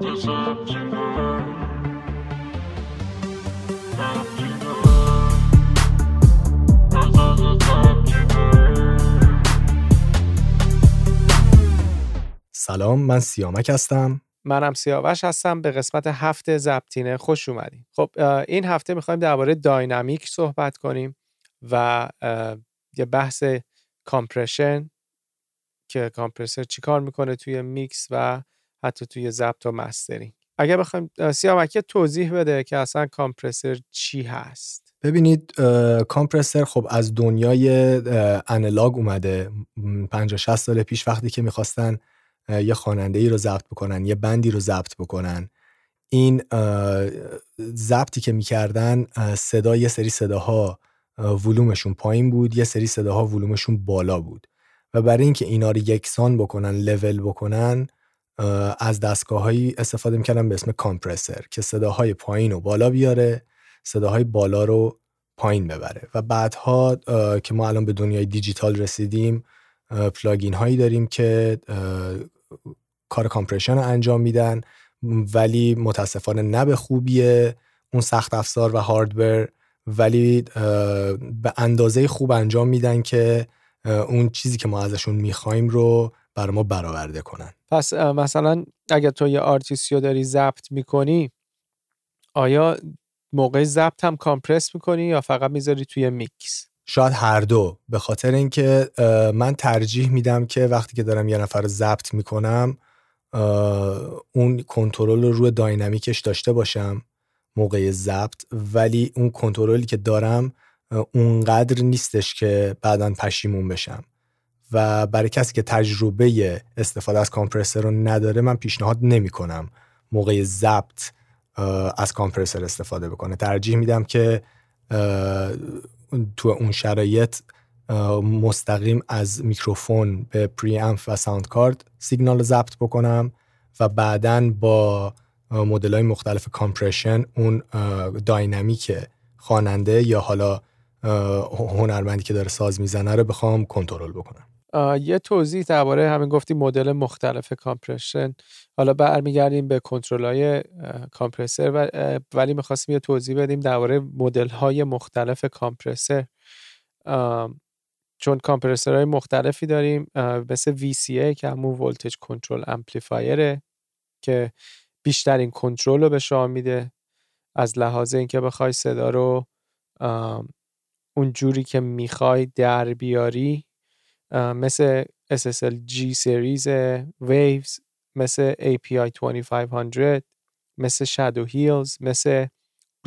سلام من سیامک هستم. منم سیاوش هستم. به قسمت هفته زبطینه خوش اومدیم خب این هفته می‌خوایم درباره داینامیک صحبت کنیم و یه بحث کامپرشن که compressor چیکار می‌کنه توی میکس و حتی توی ضبط و mastering اگر بخوایم سیامک توضیح بده که اصلا compressor چی هست. ببینید compressor خب از دنیای analog اومده. 50 60 سال پیش وقتی که می‌خواستن یه خواننده ای رو ضبط بکنن یه band ی رو ضبط بکنن این ضبطی که می‌کردن صدا یه سری صداها ولومشون پایین بود یه سری صداها ولومشون بالا بود. و برای اینکه اینا رو یکسان بکنن لول بکنن از دستگاههایی استفاده می‌کردن به اسم compressor که صداهای پایین رو بالا بیاره صداهای بالا رو پایین ببره و بعدها که ما الان به دنیای دیجیتال رسیدیم plugin هایی داریم که کار compression رو انجام میدن ولی متاسفانه نه به خوبیه اون سخت افزار و hardware ولی به اندازه خوب انجام میدن که اون چیزی که ما ازشون می‌خوایم رو بر ما برآورده کنن. پس مثلا اگر تو یه آرتیستی رو داری ضبط می‌کنی آیا موقع ضبط هم compress می‌کنی یا فقط می‌ذاری توی میکس؟ شاید هر دو. به خاطر اینکه من ترجیح میدم که وقتی که دارم یه نفر رو ضبط می‌کنم اون کنترل رو روی داینامیکش داشته باشم موقع ضبط. ولی اون کنترلی که دارم اونقدر نیستش که بعدا پشیمون بشم. و برای کسی که تجربه استفاده از کامپرسر رو نداره من پیشنهاد نمی کنم موقع ضبط از کامپرسر استفاده بکنه. ترجیح میدم که تو اون شرایط مستقیم از میکروفون به پری و ساوند کارت سیگنال ضبط بکنم و بعدا با مدل های مختلف compression اون dynamic خواننده یا حالا هنرمندی که داره ساز می‌زنه رو بخوام کنترل بکنم. یه توضیح درباره همین گفتی مدل مختلف compression. حالا برمیگردیم به کنترل های compressor ولی می‌خواستیم یه توضیح بدیم درباره مدل های مختلف compressor. چون compressor های مختلفی داریم مثل VCA که همون ولتج کنترل امپلیفایره که بیشترین کنترل رو به شما میده. از لحاظ اینکه بخوای صدا رو اون جوری که می‌خوای در بیاری مثل SSL G سریز Waves مثل API 2500 مثل Shadow Heals مثل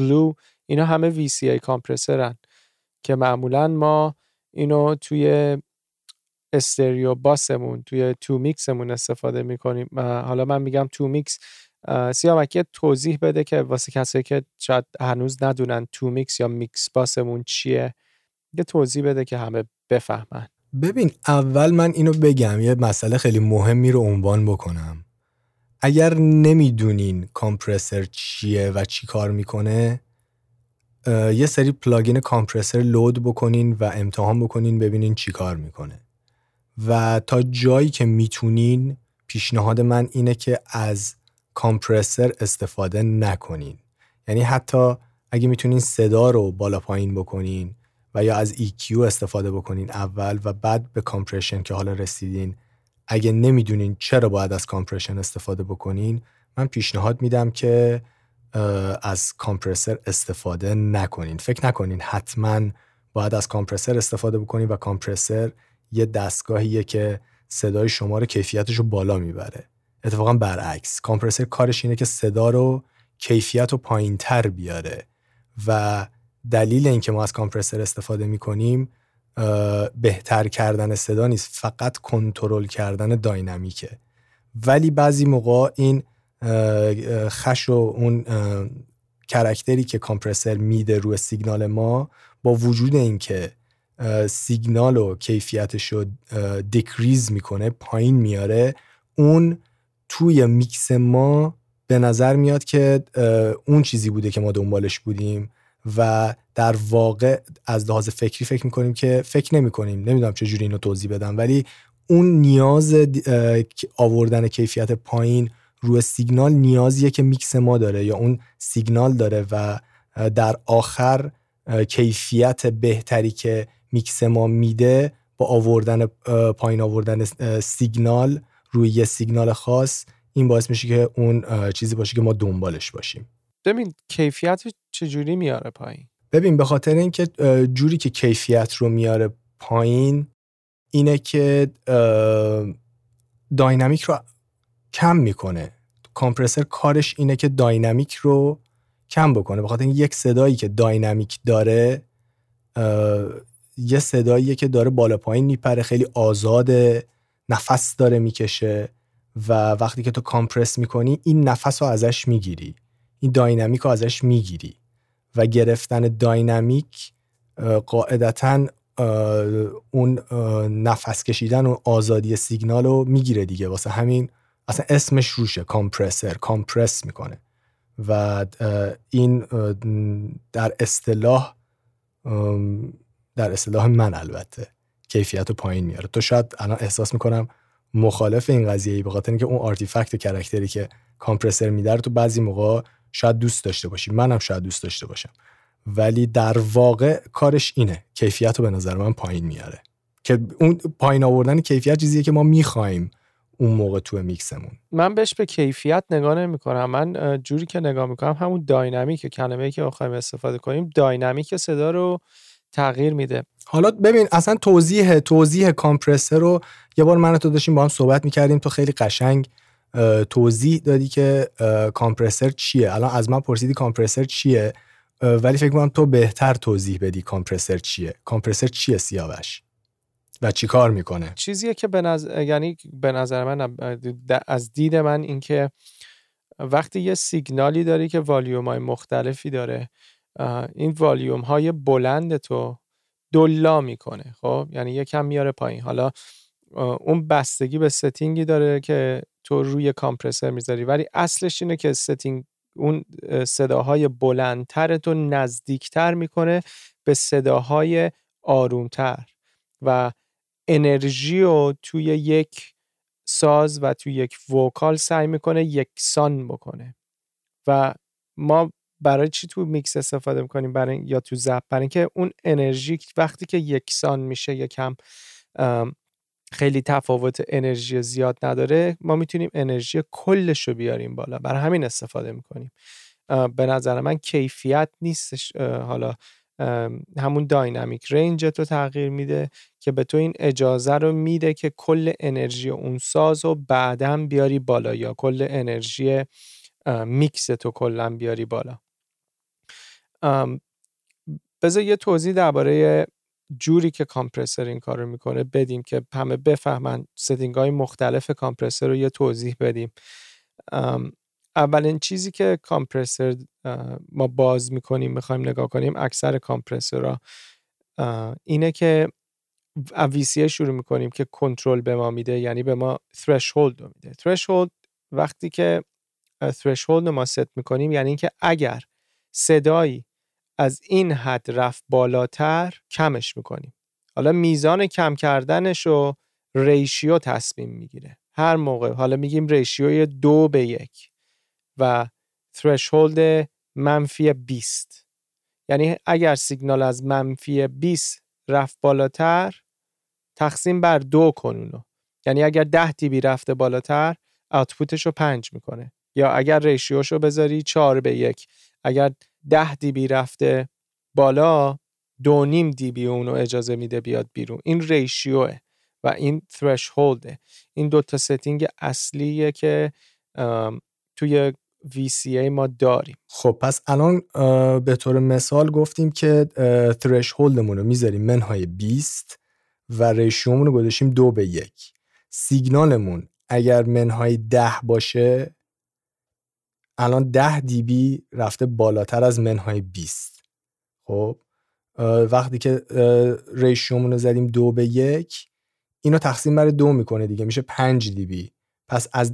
Glue اینا همه VCA کامپرسرن که معمولا ما اینو توی stereo bus مون توی تو میکسمون استفاده می‌کنیم. حالا من میگم تو میکس. سیامک توضیح بده که واسه کسایی که شاید هنوز ندونن تو میکس یا mix bus مون چیه یه توضیح بده که همه بفهمن. ببین اول من اینو بگم یه مسئله خیلی مهمی رو عنوان بکنم. اگر نمی‌دونین compressor چیه و چی کار می‌کنه یه سری plugin compressor load بکنین و امتحان بکنین ببینین چی کار می‌کنه. و تا جایی که می‌تونین پیشنهاد من اینه که از compressor استفاده نکنین. یعنی حتی اگه می‌تونین صدا رو بالا پایین بکنین و یا از EQ استفاده بکنین اول و بعد به compression که حالا رسیدین. اگه نمی‌دونین چرا باید از compression استفاده بکنین من پیشنهاد میدم که از کامپرسر استفاده نکنین. فکر نکنین حتما باید از کامپرسر استفاده بکنین و کامپرسر یه دستگاهیه که صدای شما رو کیفیتش رو بالا می‌بره. اتفاقا برعکس. کامپرسر کارش اینه که صدا رو کیفیت رو پایین تر بیاره و دلیل اینکه ما از کامپرسر استفاده می‌کنیم بهتر کردن صدا نیست فقط کنترل کردن داینامیکه. ولی بعضی موقع این خش و اون character ی که compressor میده روی سیگنال ما با وجود اینکه سیگنال و کیفیتش رو decrease می‌کنه پایین میاره اون توی میکس ما به نظر میاد که اون چیزی بوده که ما دنبالش بودیم. و در واقع از لحاظ فکری فکر می‌کنیم که فکر نمی‌کنیم. نمی‌دونم چه جوری اینو توضیح بدم ولی اون نیاز آوردن کیفیت پایین روی سیگنال نیازیه که میکس ما داره یا اون سیگنال داره و در آخر کیفیت بهتری که میکس ما میده با آوردن پایین آوردن سیگنال روی یه سیگنال خاص این باعث میشه که اون چیزی باشه که ما دنبالش باشیم. ببین کیفیت چجوری میاره پایین؟ ببین به خاطر اینکه جوری که کیفیت رو میاره پایین اینه که داینامیک رو کم می‌کنه. کامپرسر کارش اینه که داینامیک رو کم بکنه. بخاطر این یک صدایی که داینامیک داره یه صداییه که داره بالا پایین میپره خیلی آزاده نفس داره می‌کشه و وقتی که تو کامپرس می‌کنی این نفس رو ازش می‌گیری. این dynamic رو ازش می‌گیری و گرفتن dynamic قاعدتا اون نفس کشیدن و آزادی سیگنال رو می‌گیره دیگه. واسه همین اصلا اسمش روشه compressor compress می‌کنه. و این در اصطلاح در اصطلاح من البته کیفیت رو پایین میاره. تو شاید الان احساس می‌کنم مخالف این قضیه ای به خاطر اینکه اون artifact character ی که کامپرسر میده تو بعضی موقع شاید دوست داشته باشی. منم شاید دوست داشته باشم. ولی در واقع کارش اینه. کیفیت رو به نظر من پایین میاره. که اون پایین آوردن کیفیت چیزیه که ما می‌خوایم اون موقع تو میکسمون. من بهش به کیفیت نگاه نمی کنم من جوری که نگاه می‌کنم همون داینامیک کلمه که بخوایم استفاده کنیم داینامیک صدا رو تغییر میده. حالا ببین اصلا توضیح توضیح کامپرسر رو یه بار من تو داشتیم با هم صحبت می‌کردیم. تو خیلی قشنگ توضیح دادی که کامپرسر چیه؟ الان از من پرسیدی کامپرسر چیه؟ ولی فکر کنم تو بهتر توضیح بدی کامپرسر چیه. کامپرسر چیه سیاوش؟ و چی کار می‌کنه؟ چیزیه که به نظر یعنی به نظر من از دید من اینکه وقتی یه سیگنالی داری که والیوم های مختلفی داره این والیوم های بلند تو dull می‌کنه خب؟ یعنی یکم میاره پایین. حالا اون بستگی به setting ی داره که تو روی compressor می‌ذاری. ولی اصلش اینه که setting اون صداهای بلندتر تو نزدیکتر می‌کنه به صداهای آرومتر و انرژی رو توی یک ساز و توی یک vocal سعی می‌کنه یکسان بکنه. و ما برای چی تو میکس استفاده می‌کنیم؟ برای یا تو زب برای اینکه اون انرژی وقتی که یکسان میشه یکم خیلی تفاوت انرژی زیاد نداره ما می‌تونیم انرژی کلش رو بیاریم بالا. برای همین استفاده می‌کنیم. به نظر من کیفیت نیستش. حالا همون داینامیک رنج تو تغییر میده که به تو این اجازه رو میده که کل انرژی اون ساز رو بعدا بیاری بالا یا کل انرژی میکس تو کلا بیاری بالا. بذار یه توضیح درباره جوری که compressor این کار رو می‌کنه بدیم که همه بفهمن setting های مختلف compressor رو یه توضیح بدیم. اولین چیزی که compressor ما باز می‌کنیم می‌خوایم نگاه کنیم اکثر compressor اینه که VCA ه شروع می‌کنیم که کنترل به ما میده یعنی به ما threshold رو میده. threshold وقتی که threshold ما ست می‌کنیم یعنی اینکه اگر صدایی از این حد رفت بالاتر کمش می‌کنیم. حالا میزان کم کردنش رو ریشیو تصمیم می‌گیره. هر موقع حالا میگیم ریشیوی دو به یک و threshold منفی 20 یعنی اگر سیگنال از منفی 20 رفت بالاتر تقسیم بر دو کن اونو. یعنی اگر 10 دیبی رفته بالاتر آوتپوتش رو 5 می‌کنه. یا اگر ریشیوش رو بذاری 4 به یک اگر 10 دیبی رفته بالا دو نیم دیبی اونو اجازه میده بیاد بیرون. این ریشیوه و این threshold این دوتا ستینگ اصلیه که توی VCA ما داریم. خب پس الان به طور مثال گفتیم که هولدمون رو می‌ذاریم منهای 20 و ریشیومون رو گذاشیم دو به یک. سیگنالمون اگر منهای ده باشه الان ده دیبی رفته بالاتر از منهای 20 خب وقتی که ریشیومون رو زدیم دو به یک اینو تقسیم بر دو می‌کنه دیگه میشه 5 دیبی. پس از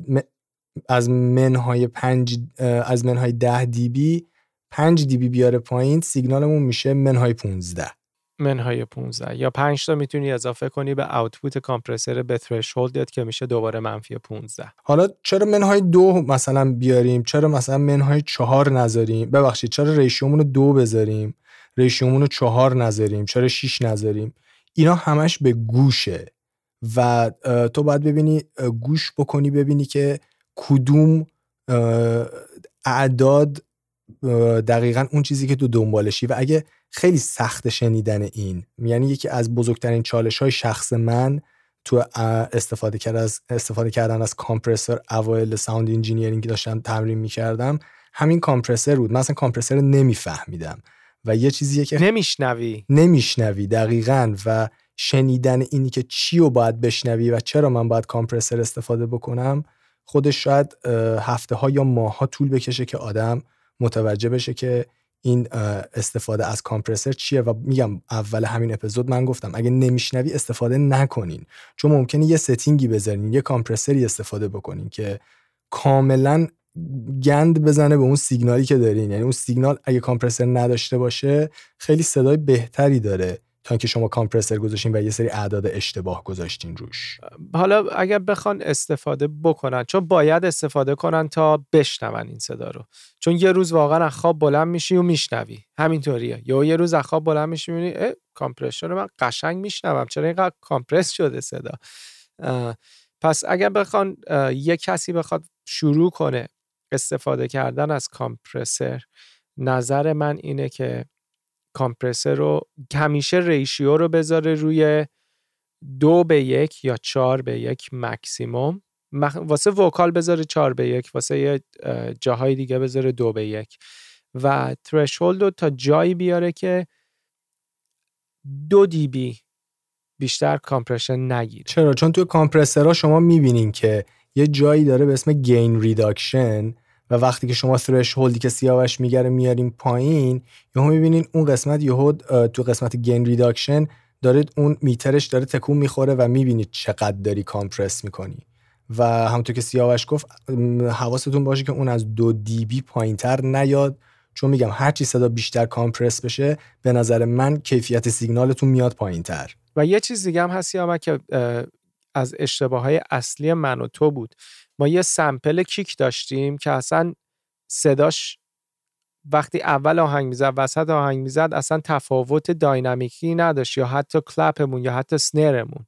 از منهای 5 از منهای 10 دیبی 5 دیبی بیاره پایین سیگنالمون میشه منهای 15 منهای 15 یا 5 تا می‌تونی اضافه کنی به اوتپوت کامپرسر به ترشولدت که میشه دوباره منفی 15 حالا چرا منهای دو مثلا بیاریم؟ چرا مثلا منهای چهار نذاریم؟ ببخشید چرا ریشیومون رو دو بذاریم؟ ریشیومون رو چهار نذاریم؟ چرا 6 نذاریم؟ اینا همش به گوشه. و تو باید ببینی گوش بکنی ببینی که کدوم اعداد دقیقا اون چیزی که تو دنبالشی. و اگه خیلی سخت شنیدن این. یعنی یکی از بزرگترین چالش های شخص من تو استفاده کردن از استفاده کردن از compressor اوایل sound engineering که داشتم تمرین می‌کردم همین compressor بود. من اصلا compressor رو نمیفهمیدم. و یه چیزیه که نمیشنوی؟ نمیشنوی دقیقا. و شنیدن اینی که چی رو باید بشنوی و چرا من باید compressor استفاده بکنم خودش شاید هفته ها یا ماه ها طول بکشه که آدم متوجه بشه که این استفاده از کامپرسر چیه؟ و میگم اول همین اپیزود من گفتم اگه نمیشنوی استفاده نکنین. چون ممکنه یه ستینگی بذارین یه کامپرسری استفاده بکنین که کاملا گند بزنه به اون سیگنالی که دارین. یعنی اون سیگنال اگه کامپرسر نداشته باشه خیلی صدای بهتری داره. تا اینکه شما کامپرسر گذاشتین و یه سری اعداد اشتباه گذاشتین روش. حالا اگر بخوان استفاده بکنن چون باید استفاده کنن تا بشنون این صدا رو. چون یه روز واقعا از خواب بلند میشی و میشنوی. همینطوریه. یا یه روز از خواب بلند میشی می‌بینی کامپرسر رو من قشنگ میشنوم. چرا اینقدر کامپرس شده صدا؟ پس اگر بخوان یه کسی بخواد شروع کنه استفاده کردن از کامپرسر نظر من اینه که کامپرسر رو همیشه ratio رو بذاره روی دو به یک یا چهار به یک مکسیموم. واسه vocal بذاره چهار به یک واسه یه جاهای دیگه بذاره دو به یک. و threshold رو تا جایی بیاره که دو dB بیشتر compression نگیره. چرا؟ چون توی compressor ها شما می‌بینین که یه جایی داره به اسم gain reduction و وقتی که شما threshold ی که سیاوش میگه رو میاریم پایین یهو می‌بینین اون قسمت یهو تو قسمت gain reduction داره اون meter ش داره تکون می‌خوره و می‌بینید چقدر داری compress می‌کنی. و همونطور که سیاوش گفت حواستون باشه که اون از دو dB پایین تر نیاد. چون میگم هر چی صدا بیشتر compress بشه به نظر من کیفیت سیگنالتون میاد پایین تر و یه چیز دیگه هم هست که از اشتباه های اصلی من و تو بود. ما یه سمپل کیک داشتیم که اصلا صداش وقتی اول آهنگ می‌زد وسط آهنگ می‌زد اصلا تفاوت dynamic ی نداشت یا حتی clap مون یا حتی snare مون.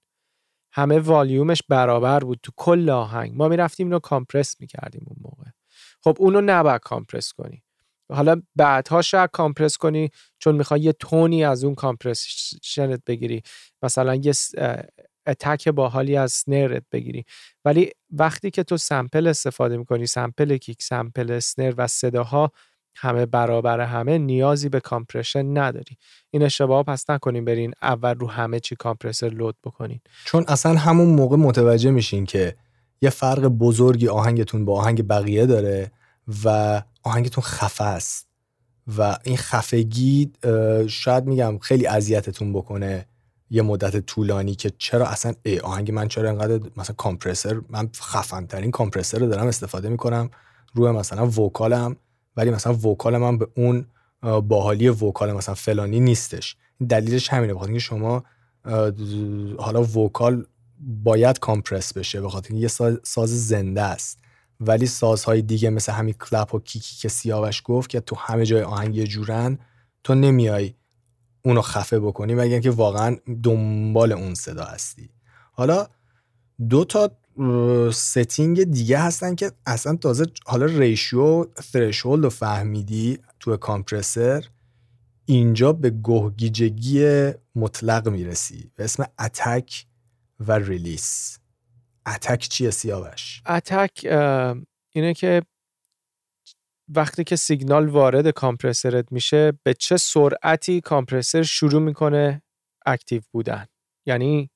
همه والیومش برابر بود تو کل آهنگ. ما می‌رفتیم اینو compress می‌کردیم اون موقع. خب اونو نباید compress کنی. حالا بعدها شاید compress کنی چون می‌خوای یه tone ی از اون compression ت بگیری. مثلا یه attack باحالی از snare ت بگیری. ولی وقتی که تو sample استفاده می‌کنی sample kick sample snare و صداها همه برابر همه نیازی به compression نداری. این اشتباه پس نکنیم برین اول رو همه چی compressor load بکنین. چون اصلا همون موقع متوجه میشین که یه فرق بزرگی آهنگتون با آهنگ بقیه داره و آهنگتون خفه است. و این خفگی شاید میگم خیلی اذیتتون بکنه. یه مدت طولانی که چرا اصلا ای آهنگ من چرا انقدر مثلا compressor من خفن ترین compressor رو دارم استفاده می‌کنم روی مثلا vocal م ولی مثلا vocal من به اون باحالی vocal مثلا فلانی نیستش. دلیلش همینه بخاطر اینکه شما حالا vocal باید compress بشه بخاطر اینکه یه ساز زنده است. ولی سازهای دیگه مثل همین clap و kick ی که سیاوش گفت که تو همه جای آهنگ جورن تو نمیای اونو خفه بکنی مگر اینکه واقعا دنبال اون صدا هستی حالا دو تا setting دیگه هستن که اصلا تازه حالا ratio threshold رو فهمیدی تو compressor اینجا به گه‌گیجگی مطلق می‌رسی به اسم attack و release attack چیه سیاوش؟ attack اینه که وقتی که سیگنال وارد کامپرسرت میشه به چه سرعتی کامپرسر شروع می‌کنه اکتیو بودن؟ یعنی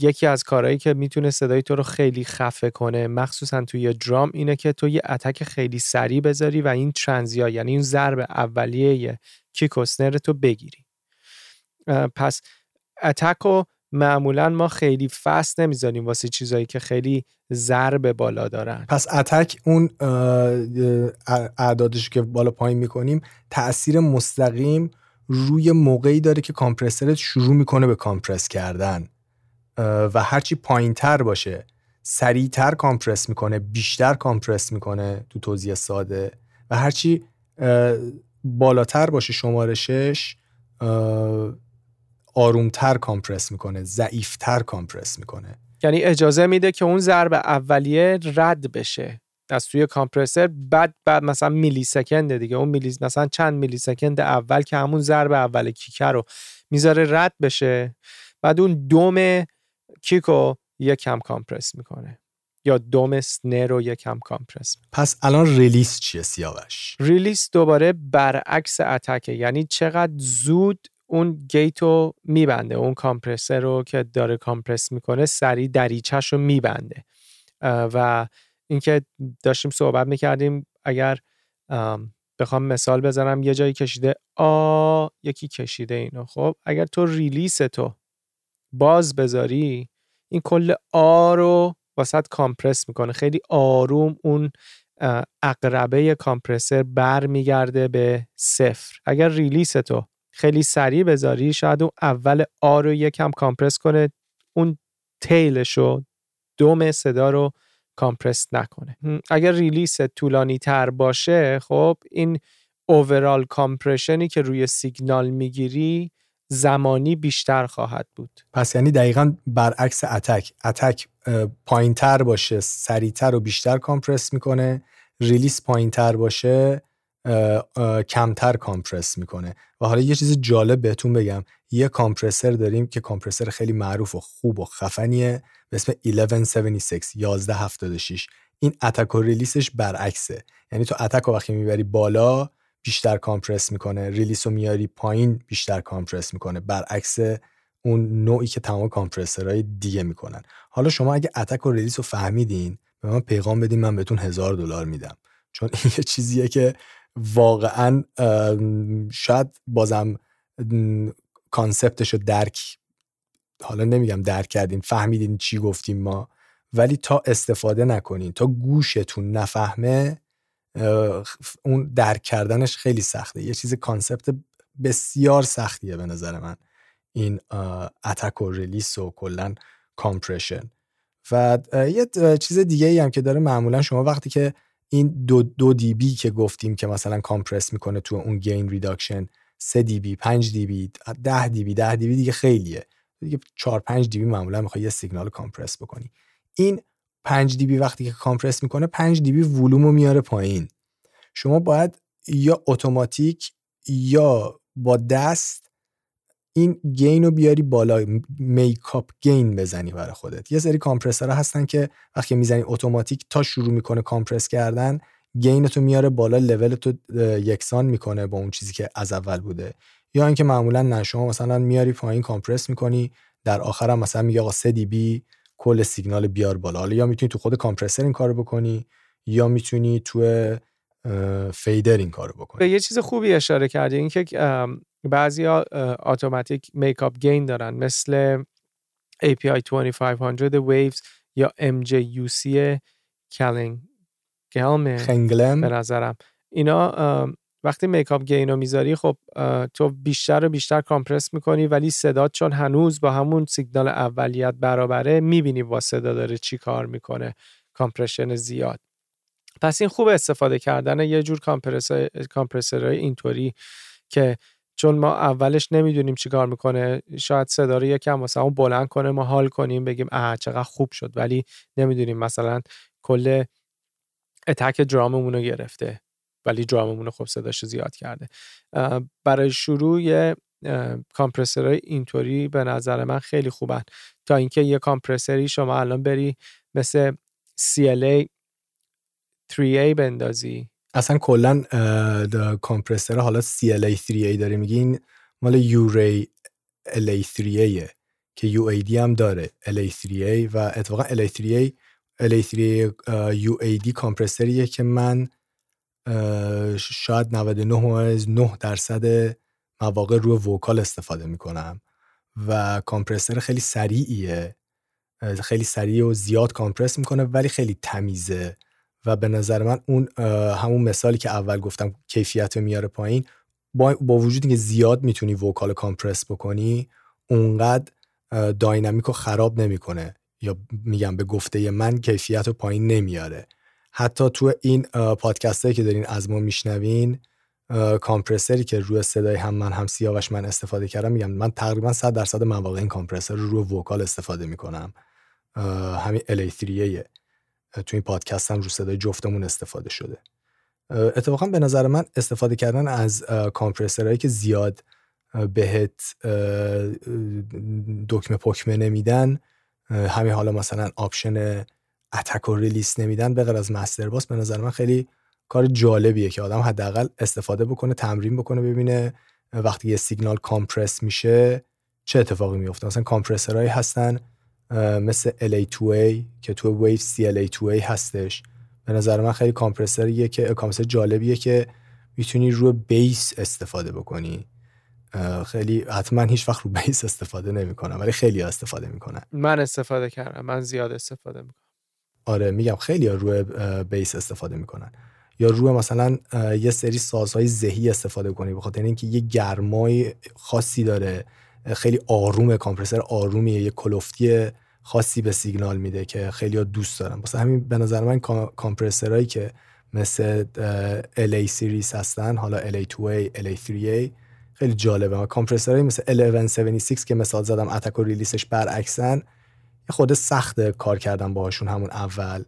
یکی از کارهایی که می‌تونه صدای تو رو خیلی خفه کنه مخصوصا توی درام اینه که تو یه اتک خیلی سریع بذاری و این ترانزیا یعنی این ضرب اولیه کیک تو بگیری. پس اتک رو معمولا ما خیلی فست نمی‌ذاریم واسه چیزایی که خیلی ضرب بالا دارن. پس اتک اون اعدادش که بالا پایین می‌کنیم تاثیر مستقیم روی موقعی داره که کامپرسرت شروع می‌کنه به کامپرس کردن. و هرچی پایین تر باشه سریعتر کامپرس می‌کنه بیشتر کامپرس می‌کنه تو توضیح ساده. و هرچی بالاتر باشه شمارشش آرومتر کامپرس می‌کنه ضعیفتر کامپرس می‌کنه. یعنی اجازه میده که اون ضرب اولیه رد بشه از توی compressor. بعد بعد مثلا millisecond دیگه اون milli مثلا چند millisecond اول که همون ضرب اول kick رو می‌ذاره رد بشه. بعد اون دوم kick و یکم compress می‌کنه. یا دوم snare رو یکم compress پس الان release چیه سیاوش؟ release دوباره برعکس attack ه. یعنی چقدر زود اون gate رو میبنده اون compressor رو که داره compress می‌کنه سریع دریچش رو میبنده. و اینکه داشتیم صحبت می‌کردیم اگر بخوام مثال بزنم یه جایی کشیده آ یکی کشیده اینو. خب اگر تو ریلیس تو باز بذاری این کل آ رو واسط کامپرس می‌کنه. خیلی آروم اون اقربه کامپرسر بر میگرده به صفر. اگر ریلیس تو خیلی سریع بذاری. شاید اون اول آ رو یکم کامپرس کنه. اون tail ش رو دوم صدا رو compress نکنه. اگر release طولانی تر باشه خب این overall compression ی که روی سیگنال می‌گیری زمانی بیشتر خواهد بود. پس یعنی دقیقا برعکس attack. attack پایین تر باشه سریعتر و بیشتر compress می‌کنه. release پایین تر باشه کمتر compress می‌کنه. و حالا یه چیز جالب بهتون بگم. یه کامپرسر داریم که کامپرسر خیلی معروف و خوب و خفنیه. به اسم 1176 1176 این اتک و ریلیسش برعکسه. یعنی تو اتک وقتی می‌بری بالا بیشتر کامپرس می‌کنه. ریلیس رو میاری پایین بیشتر کامپرس می‌کنه. برعکس اون نوعی که تمام کامپرسرهای دیگه می‌کنن. حالا شما اگه اتک و ریلیس رو فهمیدین به من پیغام بدین من بهتون هزار دلار میدم. چون این یه چیزیه که واقعا شاید بازم concept ش رو درک حالا نمیگم درک کردین فهمیدین چی گفتیم ما ولی تا استفاده نکنین تا گوشتون نفهمه اون درک کردنش خیلی سخته. یه چیز concept بسیار سختیه به نظر من این attack و release و کلا compression. و یه چیز دیگه ای هم که داره معمولا شما وقتی که این دو, دو dB که گفتیم که مثلا compress می‌کنه تو اون gain reduction 3 dB 5 dB 10 dB 10 dB دیگه خیلیه. دیگه 4 5 dB معمولا می‌خوای یه سیگنال compress بکنی. این 5 dB وقتی که compress می‌کنه 5 dB volume رو میاره پایین. شما باید یا اتوماتیک یا با دست این gain رو بیاری بالا makeup gain بزنی برای خودت. یه سری compressor ها هستن که وقتی می‌زنی اتوماتیک تا شروع می‌کنه compress کردن gain تو میاره بالا لول تو یکسان می‌کنه با اون چیزی که از اول بوده. یا اینکه معمولا نه شما مثلا میاری پایین compress می‌کنی در آخرم مثلا میگه آقا 3 dB کل سیگنال بیار بالا. حالا یا می‌تونی تو خود compressor این کارو بکنی یا می‌تونی تو fader این کارو بکنی. به یه چیز خوبی اشاره کردی اینکه بعضی اتوماتیک makeup gain دارن مثل API 2500 Waves یا MJUC کلینگ گلم به نظرم. اینا وقتی makeup gain رو می‌ذاری خب تو بیشتر و بیشتر compress می‌کنی ولی صدا چون هنوز با همون سیگنال اولیت برابره می‌بینی با صدا داره چی کار می‌کنه کامپرشن زیاد. پس این خوب استفاده کردن یه جور کامپرسر کامپرسرهای اینطوری که چون ما اولش نمی‌دونیم چی کار می‌کنه شاید صدا رو یکم مثلا بلند کنه ما حال کنیم بگیم اه چقدر خوب شد. ولی نمی‌دونیم مثلا کل اتک دراممون رو گرفته ولی دراممون رو خب صداش زیاد کرده. برای شروع یه اینطوری به نظر من خیلی خوبن. تا اینکه یه کامپرسری شما الان بری مثل CLA 3A بندازی. اصلا کلا کامپرسر حالا CLA 3A داره میگین مال یوری LA3A که UAD هم داره LA3A و اتفاقا LA3A LA3A UAD کامپرسریه که من شاید 99 درصد مواقع روی وکال استفاده می‌کنم و کامپرسر خیلی سریعیه خیلی سریع و زیاد کامپرس می‌کنه ولی خیلی تمیزه. و به نظر من اون همون مثالی که اول گفتم کیفیت میاره پایین با, با وجودی که زیاد می‌تونی وکال کامپرس بکنی اونقدر داینامیک رو خراب نمی‌کنه. یا میگم به گفته من کیفیت رو پایین نمیاره. حتی تو این پادکست که دارین از ما میشنوین compressor ی که روی صدای هم من هم سیاوش من استفاده کردم میگم من تقریبا 100 درصد مواقع این compressor رو روی vocal استفاده می‌کنم. همین LA3 تو این پادکست هم رو صدای جفتمون استفاده شده. اتفاقا به نظر من استفاده کردن از compressor هایی که زیاد بهت دکمه پکمه نمیدن همین حالا مثلا option اتک و ریلیس نمیدن به غیر از مستر باس به نظر من خیلی کار جالبیه که آدم حداقل استفاده بکنه تمرین بکنه ببینه وقتی یه سیگنال کامپرس میشه چه اتفاقی میفته مثلا کامپرسرهایی هستن مثل LA2A که تو ویو CLA2A هستش. به نظر من خیلی کامپرسریه که کامپرسر جالبیه که می‌تونی روی بیس استفاده بکنی. خیلی حتما هیچ وقت رو بیس استفاده نمی‌کنم ولی خیلی استفاده می‌کنن. من استفاده کردم من زیاد استفاده می‌کنم. آره میگم خیلی روی بیس استفاده می‌کنن. یا روی مثلا یه سری سازهای ذهی استفاده کنی بخاطر اینکه یه گرمای خاصی داره. خیلی آروم کامپرسر آرومیه یه کلفتی خاصی به سیگنال میده که خیلی دوست دارم واسه همین به نظر من کامپرسرهایی که مثل LA سیریز هستن حالا LA2A, LA3A خیلی جالبه. کامپرسرهایی مثل 1176 که مثال زدم اتک و ریلیسش برعکسن خود سخت کار کردن باهاشون همون اول.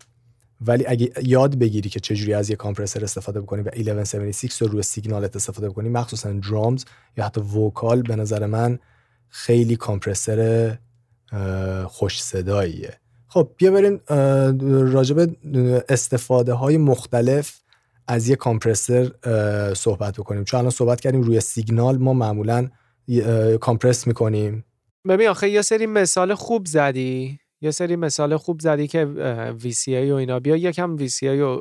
ولی اگه یاد بگیری که چجوری از یه کامپرسر استفاده بکنی و 1176 رو روی سیگنالت استفاده بکنی مخصوصا درامز یا حتی وکال به نظر من خیلی کامپرسر خوش صداییه. خب بیا بریم راجب استفاده های مختلف از یه کامپرسر صحبت بکنیم. چون الان صحبت کردیم روی سیگنال ما معمولا کامپرس می‌کنیم. ببین آخه یه سری مثال خوب زدی. یه سری مثال خوب زدی که VCA و اینا. بیا یکم VCA و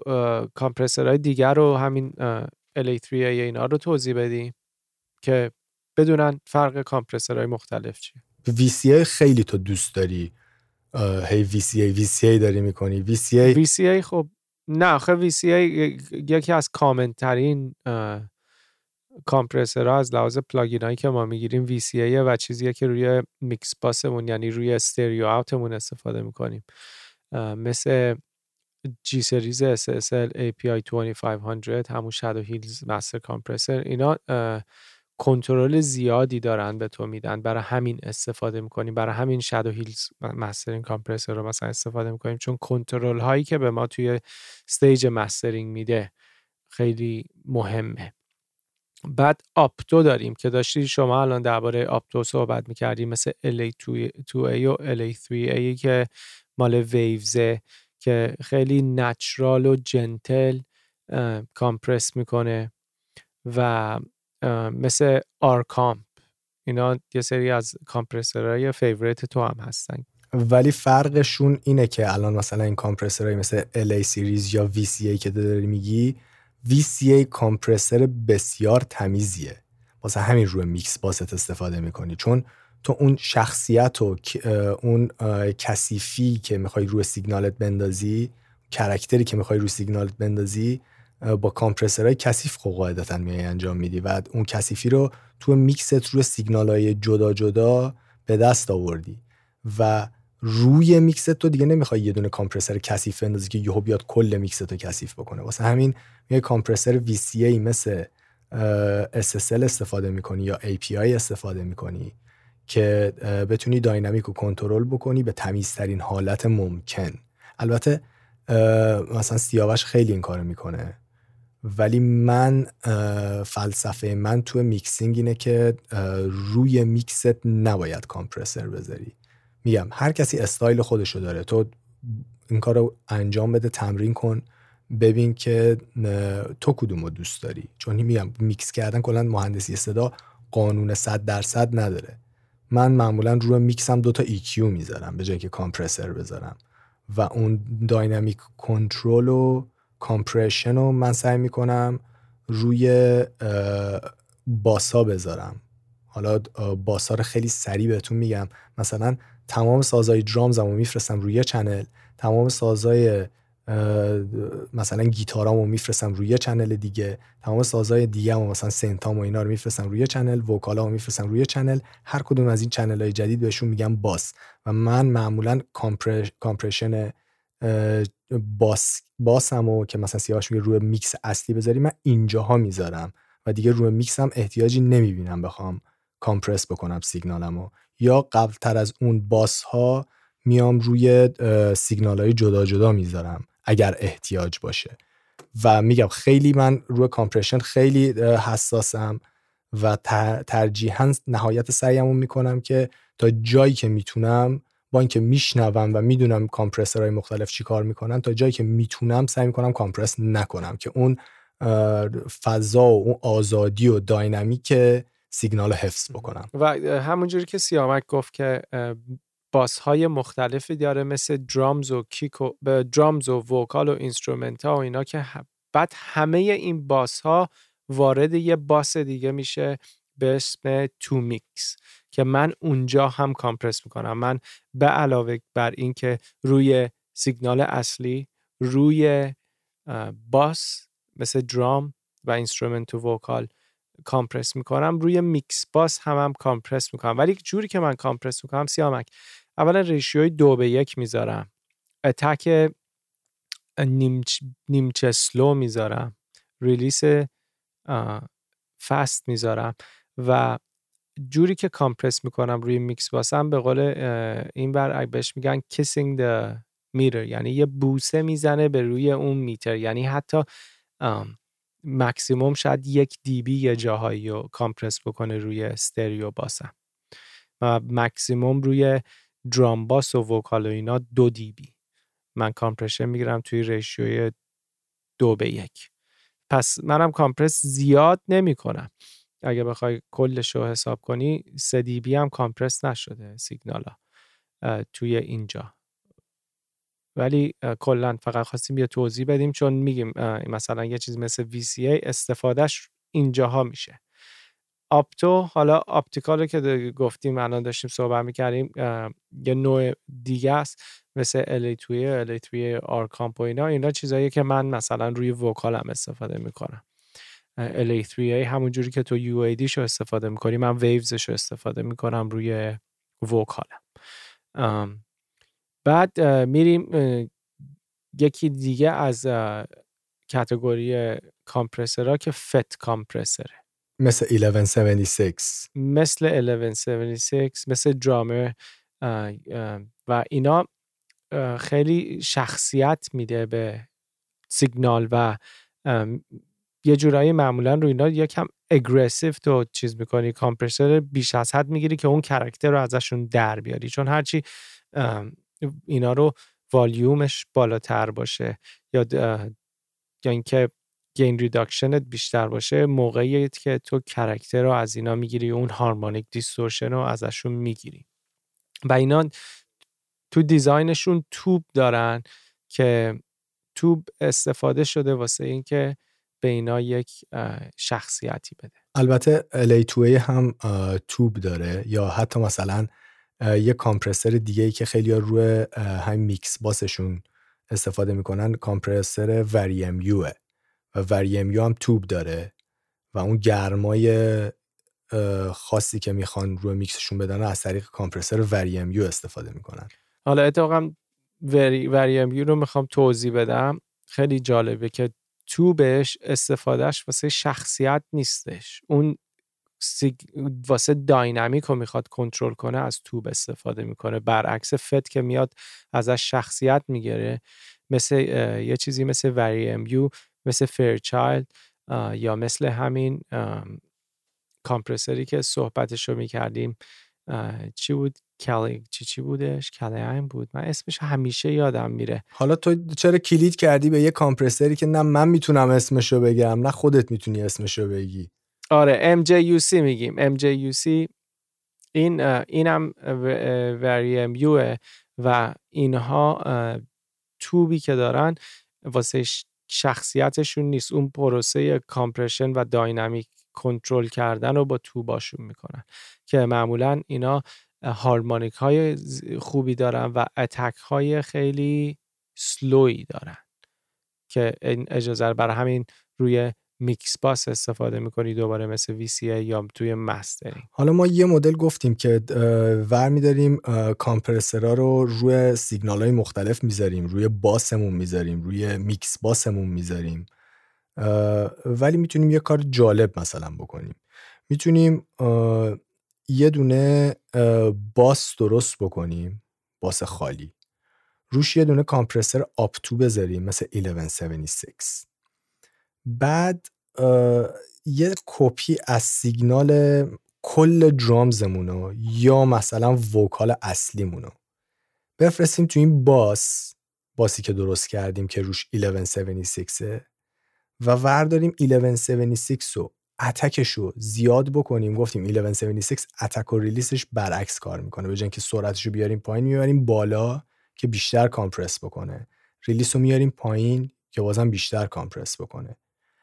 کامپرسورهای دیگر رو همین LA3A اینا رو توضیح بدی که بدونن فرق کامپرسورهای مختلف چیه. VCA خیلی تو دوست داری. هی VCA VCA داری می‌کنی. VCA VCA خب نه آخه VCA یکی از common ترین از لحاظ plugin هایی که ما می‌گیریم VCA و چیزیه که روی mix bus مون یعنی روی stereo out مون استفاده می‌کنیم. مثل G Series SSL API 2500 همون Shadow Hills master compressor اینا کنترل زیادی دارن به تو میدن برای همین استفاده می‌کنیم برای همین Shadow Hills mastering compressor رو مثلا استفاده می‌کنیم چون کنترل هایی که به ما توی stage mastering میده خیلی مهمه. بعد opto داریم که داشتی شما الان درباره opto صحبت می‌کردیم مثل LA2A و LA3A که مال Waves ه که خیلی natural و gentle compress می‌کنه و مثل RComp. اینا یه سری از compressor های favorite تو هم هستن. ولی فرقشون اینه که الان مثلا این compressor های مثل LA series یا VCA که داری میگی VCA compressor بسیار تمیزیه. واسه همین روی mix bus ت استفاده می‌کنی. چون تو اون شخصیت و اون کثیفی که می‌خوای روی سیگنالت بندازی character ی که می‌خوای روی سیگنالت بندازی با compressor های کثیف قاعدتا میای انجام میدی و اون کثیفی رو تو میکست روی سیگنال های جدا جدا به دست آوردی و روی میکست تو دیگه نمی‌خوای یه دونه compressor کثیف بندازی که یهو بیاد کل میکست رو کثیف بکنه. واسه همین یه compressor VCA مثل SSL استفاده می‌کنی یا API استفاده می‌کنی که بتونی dynamic رو کنترل بکنی به تمیزترین حالت ممکن. البته مثلا سیاوش خیلی این کارو می‌کنه. ولی من فلسفه من تو mixing اینه که روی میکست نباید compressor بذاری. میگم هر کسی استایل خودشو داره. تو این کار رو انجام بده تمرین کن ببین که تو کدوم رو دوست داری. چون میگم میکس کردن کلا مهندسی صدا قانون صد درصد نداره. من معمولا روی میکسم دوتا EQ می‌ذارم به جای که compressor بذارم. و اون dynamic control و compression رو من سعی می‌کنم روی bus ا بذارم. حالا bus ا رو خیلی سریع بهتون میگم. مثلا تمام سازهای drums رو میفرستم روی channel. تمام سازهای مثلا گیتارامو میفرستم روی channel دیگه. تمام سازهای دیگه هم مثلا synth ام و اینا رو میفرستم روی channel. vocal امو میفرستم روی channel. هر کدوم از این channel های جدید بهشون میگم bus. و من معمولا compression bus bus مو که مثلا سیاوش میگه روی میکس اصلی بذاری من اینجاها می‌ذارم و دیگه روی میکس هم احتیاجی نمی‌بینم بخوام compress بکنم سیگنالمو. یا قبل تر از اون bus ها میام روی سیگنال های جدا جدا می‌ذارم اگر احتیاج باشه. و میگم خیلی من روی compression خیلی حساسم و ترجیحاً نهایت سعیمو می‌کنم که تا جایی که می‌تونم با اینکه میشنوم و می‌دونم compressor های مختلف چی کار می‌کنن تا جایی که می‌تونم سعی می‌کنم compress نکنم که اون فضا و اون آزادی و dynamic سیگنال رو حفظ بکنم. و همونجوری که سیامک گفت که bus های مختلفی داره مثل drums و kick و drums و vocal و instrument ها و اینا که بعد همه این bus ها وارد یه bus دیگه میشه به اسم two mix که من اونجا هم compress می‌کنم. من به علاوه بر اینکه روی سیگنال اصلی روی bus مثل درام و instrument و vocal compress می‌کنم. روی mix bus هم هم compress می‌کنم. ولی جوری که من compress می‌کنم سیامک. اولا ratio ی دو به یک می‌ذارم. attack نیمچه slow می‌ذارم. release fast می‌ذارم. و جوری که compress می‌کنم روی mix bus م به قول این ور بهش میگن kissing the meter یعنی یه بوسه می‌زنه به روی اون meter. یعنی حتی مکسیموم شاید یک dB یه جاهایی رو compress بکنه روی stereo bus م. و مکسیموم روی drum bus و vocal و اینا دو dB. من compression می‌گیرم توی ratio ی دو به یک. پس منم compress زیاد نمی کنم اگه بخوای کلش رو حساب کنی سه dB هم compress نشده سیگنالا توی اینجا. ولی کلا فقط خواستیم یه توضیح بدیم چون میگیم مثلا یه چیز مثل VCA استفادهش اینجاها میشه. opto حالا optical که گفتیم الان داشتیم صحبت می‌کردیم یه نوع دیگه است مثل LA2 LA3 RComp و اینا. اینا چیزایی که من مثلا روی vocal م استفاده می‌کنم. LA3A همونجوری که تو UAD شو استفاده می‌کنی من Waves ش رو استفاده می‌کنم روی vocal م. بعد میریم یکی دیگه از category compressor ها که FET compressor ه. مثل 1176 مثل 1176 مثل Drawmer و اینا خیلی شخصیت میده به سیگنال و یه جورایی معمولا رو اینا یکم aggressive تو چیز می‌کنی compressor بیش از حد می‌گیری که اون character رو ازشون در بیاری. چون هرچی اینا رو والیومش بالاتر باشه یا یا اینکه gain reduction ت بیشتر باشه موقعی که تو character رو از اینا می‌گیری اون harmonic distortion رو ازشون می‌گیری. و اینا تو design شون tube دارن که tube استفاده شده واسه اینکه به اینا یک شخصیتی بده. البته LA2A هم توب داره یا حتی مثلا یه کامپرسر دیگه ای که خیلی روی همین میکس باسشون استفاده می‌کنن کامپرسر وریم یوه و وریم یو هم توب داره و اون گرمای خاصی که می‌خوان روی میکسشون بدن از طریق کامپرسر وریم یو استفاده می‌کنن. حالا اتفاقا وریم یو رو می‌خوام توضیح بدم. خیلی جالبه که توبش استفادهش واسه شخصیت نیستش. اون واسه dynamic رو می‌خواد کنترل کنه از tube استفاده می‌کنه. برعکس FET که میاد ازش شخصیت می‌گیره. مثل یه چیزی مثل Vari-Mu مثل Fairchild یا مثل همین compressor ی که صحبتش رو می‌کردیم چی بود؟ کلی چی چی بودش؟ کلیایم بود. من اسمش همیشه یادم میره. حالا تو چرا کلید کردی به یه compressor ی که نه من می‌تونم اسمش رو بگم نه خودت می‌تونی اسمش رو بگی؟ آره MJUC میگیم. MJUC این اینم وریم یو و اینها توبی که دارن واسه شخصیتشون نیست. اون پروسه کامپرشن و داینامیک کنترل کردن رو با توباشون می‌کنن که معمولا اینا هارمونیک های خوبی دارن و اتک های خیلی سلوی دارن که اجازه برای همین روی mix bus استفاده می‌کنی دوباره مثل VCA یا توی mastering. حالا ما یه مدل گفتیم که ور میداریم compressor ها رو روی سیگنال های مختلف می‌ذاریم روی bus مون می‌ذاریم روی mix bus مون می‌ذاریم ولی می‌تونیم یه کار جالب مثلا بکنیم. می‌تونیم یه دونه bus درست بکنیم bus خالی. روش یه دونه compressor آپ تو بذاریم مثل 1176 بعد یه کپی از سیگنال کل drums مونو یا مثلا vocal اصلیمونو بفرستیم تو این bus bus ی که درست کردیم که روش 1176 و ورداریم 1176 رو. attack ش رو زیاد بکنیم گفتیم 1176 attack و release ش برعکس کار می‌کنه به که سرعتش رو بیاریم پایین می‌بریم بالا که بیشتر compress بکنه. release رو میاریم پایین که بازم بیشتر compress بکنه.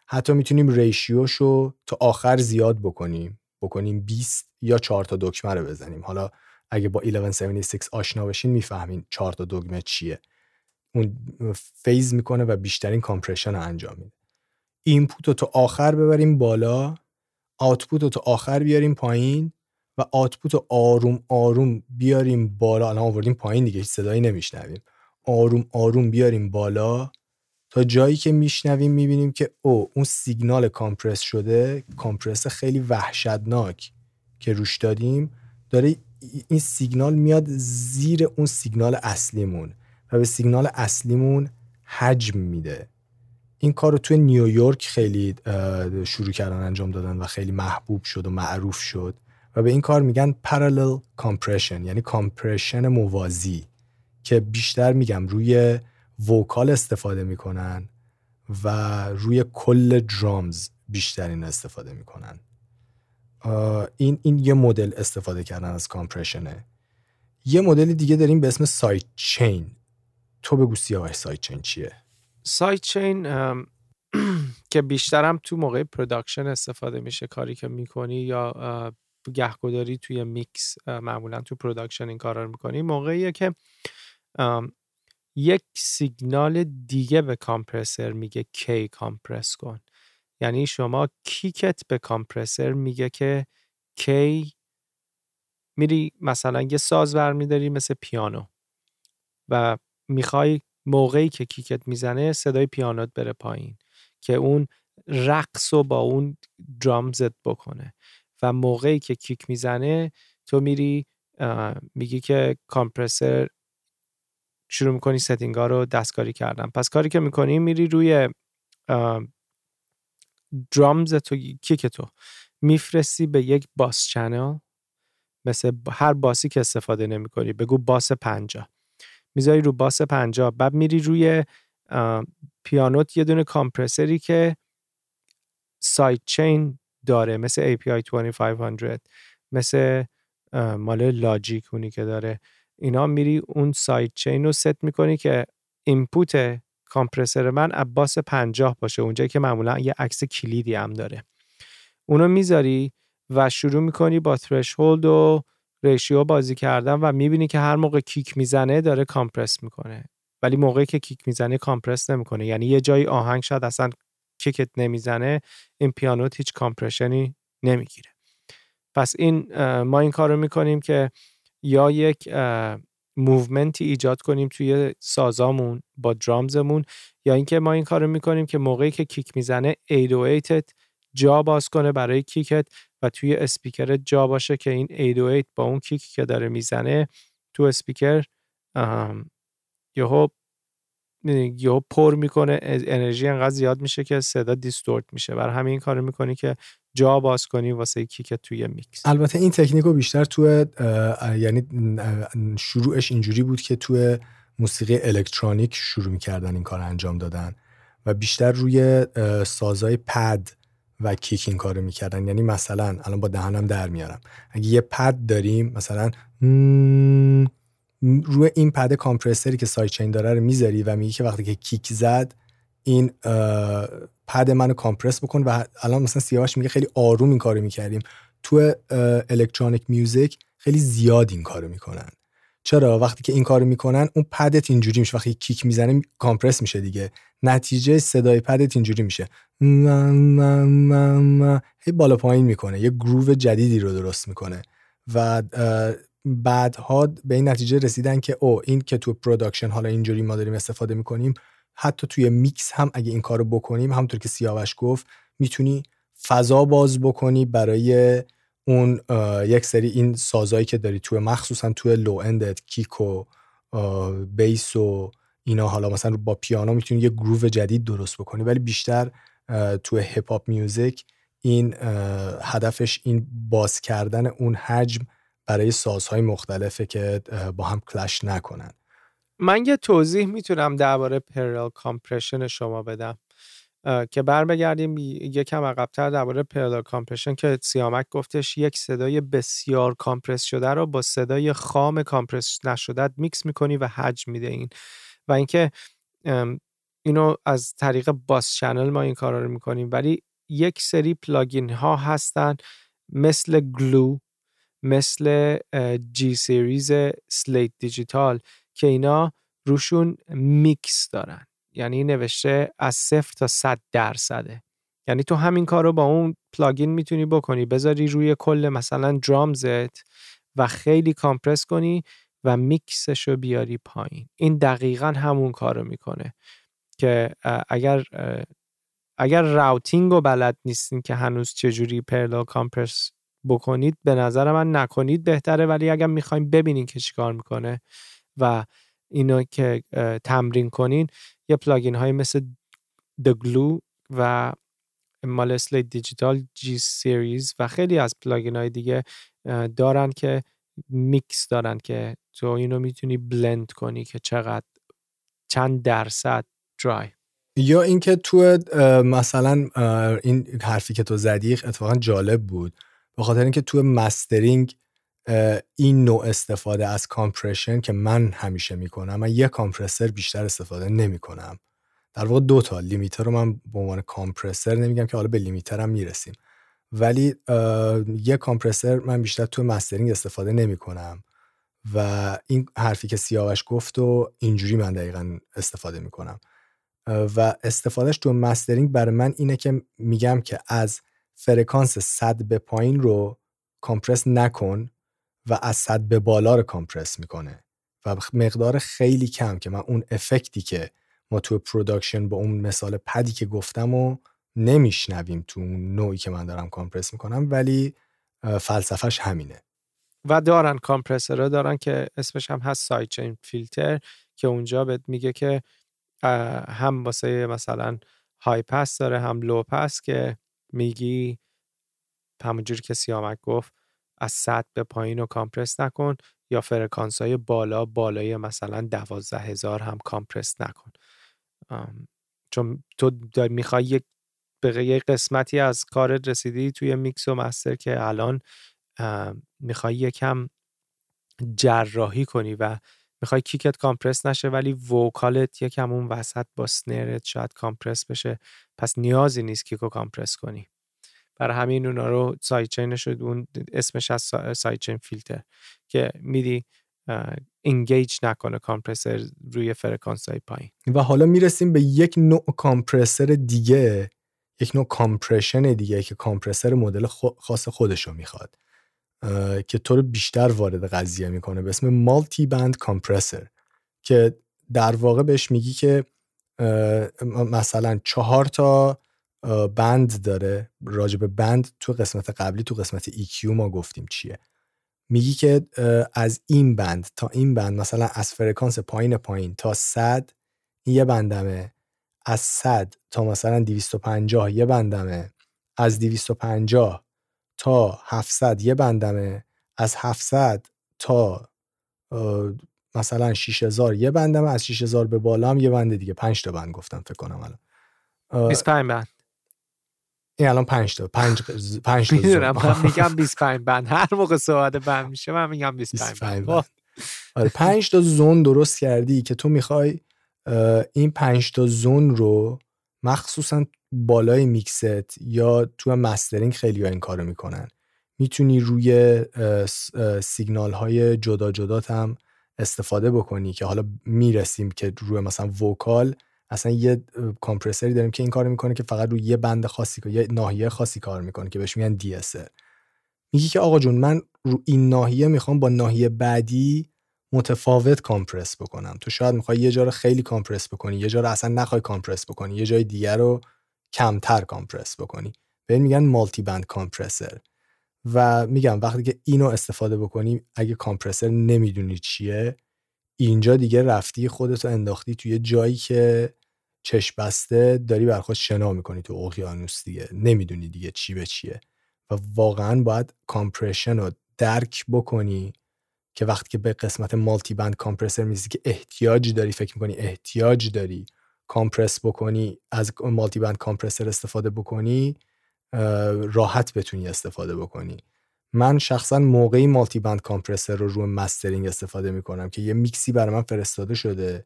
حتی می‌تونیم ratio ش رو تا آخر زیاد بکنیم. بکنیم 20 یا 4 تا دکمه رو بزنیم. حالا اگه با 1176 آشنا بشین می‌فهمین 4 تا دکمه چیه. اون فیز می‌کنه و بیشترین compression رو انجام میده. input رو تا آخر ببریم بالا output رو تا آخر بیاریم پایین و آتپوت رو آروم آروم بیاریم بالا. الان آوردیم پایین دیگه صدایی نمیشنویم. آروم آروم بیاریم بالا تا جایی که میشنویم می‌بینیم که او اون سیگنال کامپرس شده کامپرس خیلی وحشتناک که روش دادیم. داره این سیگنال میاد زیر اون سیگنال اصلیمون و به سیگنال اصلیمون حجم میده. این کار رو توی نیویورک خیلی شروع کردن انجام دادن و خیلی محبوب شد و معروف شد و به این کار میگن parallel compression یعنی compression موازی که بیشتر میگم روی vocal استفاده می‌کنن و روی کل drums بیشترین استفاده می‌کنن. این این یه مدل استفاده کردن از compression ه یه مدل دیگه داریم به اسم side chain تو بگو سیاوش side chain چیه. side chain که بیشترم تو موقع production استفاده میشه کاری که می‌کنی یا گهگداری توی میکس معمولا تو production این کارا رو می‌کنی. موقعیه که یک سیگنال دیگه به compressor میگه کی compress کن. یعنی شما kick ت به compressor میگه که کی میری مثلا یه ساز برمیداری مثل پیانو و می‌خوای موقعی که kick ت می‌زنه صدای پیانوت بره پایین که اون رقص رو با اون drums ت بکنه و موقعی که kick می‌زنه تو میری میگی که compressor شروع می‌کنی setting ها رو دستکاری کردن. پس کاری که می‌کنی میری روی drums تو kick تو. میفرستی به یک bus channel مثل هر bus ی که استفاده نمی کنی بگو bus پنجا می‌ذاری رو bus پنجا بعد میری روی پیانوت یه دونه compressor ی که side chain داره مثل API 2500 مثل مال Logic اونی که داره. اینا میری اون side chain رو ست می‌کنی که input compressor من bus 50 باشه اونجایی که معمولا یه عکس کلیدی هم داره. اونو می‌ذاری و شروع می‌کنی با hold و ratio بازی کردن و می‌بینی که هر موقع kick می‌زنه داره compress می‌کنه. ولی موقعی که kick نمی‌زنه compress نمی‌کنه. یعنی یه جایی آهنگ شاید اصلا kick ت نمی‌زنه این پیانوت هیچ compression ی نمی‌گیره. پس این ما این کار رو می‌کنیم که یا یک movement ی ایجاد کنیم توی سازامون با drums مون یا اینکه ما این کارو می‌کنیم که موقعی که kick می‌زنه 808 جا باز کنه برای kick ت و توی اسپیکر جا باشه که این 808 با اون kick که داره می‌زنه تو اسپیکر یهو یهو پر می‌کنه انرژی انقدر زیاد میشه که صدا distort میشه. برای همین کارو می‌کنی که جا باز کنی واسه kick توی میکس. البته این تکنیک رو بیشتر توی یعنی شروعش اینجوری بود که توی موسیقی الکترونیک شروع می‌کردن این کار انجام دادن و بیشتر روی سازای پد و کیک این کارو می‌کردن. یعنی مثلا الان با دهنم در میارم. اگه یه پد داریم مثلا روی این پد کامپرسری که سایت چین داره رو می‌ذاری و میگی که وقتی که کیک زد این پد منو کامپرس بکن و الان مثلا سیاوش میگه خیلی آروم این کارو می‌کردیم. تو electronic music خیلی زیاد این کارو می‌کنن. چرا وقتی که این کارو می‌کنن اون پدت اینجوری میشه. وقتی kick می‌زنیم compress میشه دیگه. نتیجه صدای پدت اینجوری میشه. هی بالا پایین می‌کنه. یه groove جدیدی رو درست می‌کنه. و بعدها به این نتیجه رسیدن که او این که تو production حالا اینجوری ما داریم استفاده می‌کنیم حتی توی میکس هم اگه این کارو بکنیم همونطور که سیاوش گفت می‌تونی فضا باز بکنی برای اون یک سری این سازایی که داری توی مخصوصا توی low end ت kick و bass و اینا حالا مثلا با پیانو می‌تونی یه groove جدید درست بکنی ولی بیشتر توی hip hop music این هدفش این باز کردن اون حجم برای سازهای مختلفه که با هم clash نکنن. من یه توضیح می‌تونم درباره parallel compression شما بدم. که برمیگردیم یکم عقبتر درباره parallel compression که سیامک گفتش یک صدای بسیار compress شده رو با صدای خام compress نشده میکس می‌کنی و حجم میده این. و اینکه اینو از طریق bus channel ما این کارا رو می‌کنیم. ولی یک سری plugin ها هستن مثل Glue مثل G Series Slate Digital که اینا روشون میکس دارن. یعنی نوشته از صفر تا صد درصده. یعنی تو همین کار رو با اون plugin می‌تونی بکنی. بذاری روی کل مثلا drums ت و خیلی compress کنی و میکسش رو بیاری پایین. این دقیقا همون کار رو می‌کنه که اگر اگر routing رو بلد نیستین که هنوز چجوری parallel compress بکنید به نظر من نکنید بهتره. ولی اگر می‌خوایم ببینین که چیکار می‌کنه و اینو که تمرین کنین یه plugin های مثل The Glue و مال Slate Digital G Series و خیلی از plugin های دیگه دارن که میکس دارن که تو اینو می‌تونی blend کنی که چقدر چند درصد dry یا اینکه تو مثلا این حرفی که تو زدی اتفاقا جالب بود. به خاطر اینکه تو mastering این نوع استفاده از compression که من همیشه می‌کنم من یه compressor بیشتر استفاده نمی‌کنم. در واقع دو تا limiter رو من به عنوان compressor نمیگم که حالا به limiter هم می‌رسیم. ولی یه compressor من بیشتر تو mastering استفاده نمی‌کنم و این حرفی که سیاوش گفت و اینجوری من دقیقا استفاده می‌کنم. و استفادهش تو mastering برای من اینه که میگم که از فرکانس صد به پایین رو compress نکن. و از صد به بالا رو compress می‌کنه و مقدار خیلی کم که من اون effect ی که ما تو production با اون مثال پدی که گفتم و نمیشنویم تو اون نوعی که من دارم compress می‌کنم ولی فلسفهش همینه. و دارن compressor دارن که اسمش هم هست sidechain filter که اونجا بهت میگه که هم واسه مثلا high pass داره هم low pass که میگی همونجوری که سیامک گفت از صد به پایین رو compress نکن یا فرکانس های بالا بالای مثلا دوازده هزار هم compress نکن. چون تو می‌خوای یک یه قسمتی از کارت رسیدی توی میکس و master که الان می‌خوای یکم جراحی کنی و می‌خوای kick ت compress نشه ولی vocal ت یکم اون وسط با snare ت شاید compress بشه. پس نیازی نیست kick و compress کنی. برای همین اونا رو sidechain شد اون اسمش از sidechain filter که میدی engage نکنه compressor روی فرکانس های پایین. و حالا می‌رسیم به یک نوع compressor دیگه یک نوع compression دیگه که compressor مدل خاص خودش رو می‌خواد که تو رو بیشتر وارد قضیه می‌کنه به اسم مالتی بند کامپرسر که در واقع بهش میگی که مثلا چهار تا بند داره راجب بند تو قسمت قبلی تو قسمت EQ ما گفتیم چیه. میگی که از این بند تا این بند مثلا از فرکانس پایین پایین تا 100 این یه بندمه. از 100 تا مثلا 250 یه بندمه. از 250 تا 700 یه بندمه. از 700 تا مثلا 6000 یه بندمه. از 6000 به بالا هم یه بند دیگه. 5 تا بند گفتم فکر کنم الان. 25 بند. این الان 5 تا 5 5 تا می‌دونم. من میگم 25 بند. هر موقع صحبت بند میشه من میگم 25 بند. آره 5 تا زون درست کردی که تو می‌خوای این 5 تا zone رو مخصوصا بالای میکست یا تو mastering خیلی ها این کارو می‌کنن. می‌تونی روی سیگنال های جدا جدات هم استفاده بکنی که حالا می‌رسیم که روی مثلا vocal اصلا یه compressor ی داریم که این کار می‌کنه که فقط روی یه band خاصی یه ناحیه خاصی کار می‌کنه که بهش میگن de-esser میگی که آقا جون من رو این ناحیه می‌خوام با ناحیه بعدی متفاوت compress بکنم. تو شاید می‌خوای یه جا رو خیلی compress بکنی یه جا رو اصلا نخوای compress بکنی یه جای دیگر رو کمتر compress بکنی. به میگن multiband compressor و میگم وقتی که اینو استفاده بکنی اگه compressor نمی‌دونی چیه اینجا دیگه رفتی خودتو انداختی توی جایی که چشم بسته داری بر خود شنا می‌کنی تو اقیانوس دیگه. نمی‌دونی دیگه چی به چیه. و واقعا باید compression رو درک بکنی که وقتی که به قسمت multiband compressor میرسی که احتیاج داری فکر می‌کنی احتیاج داری compress بکنی از multiband compressor استفاده بکنی راحت بتونی استفاده بکنی. من شخصا موقعی multiband compressor رو روی mastering استفاده می‌کنم که یه میکسی برای من فرستاده شده.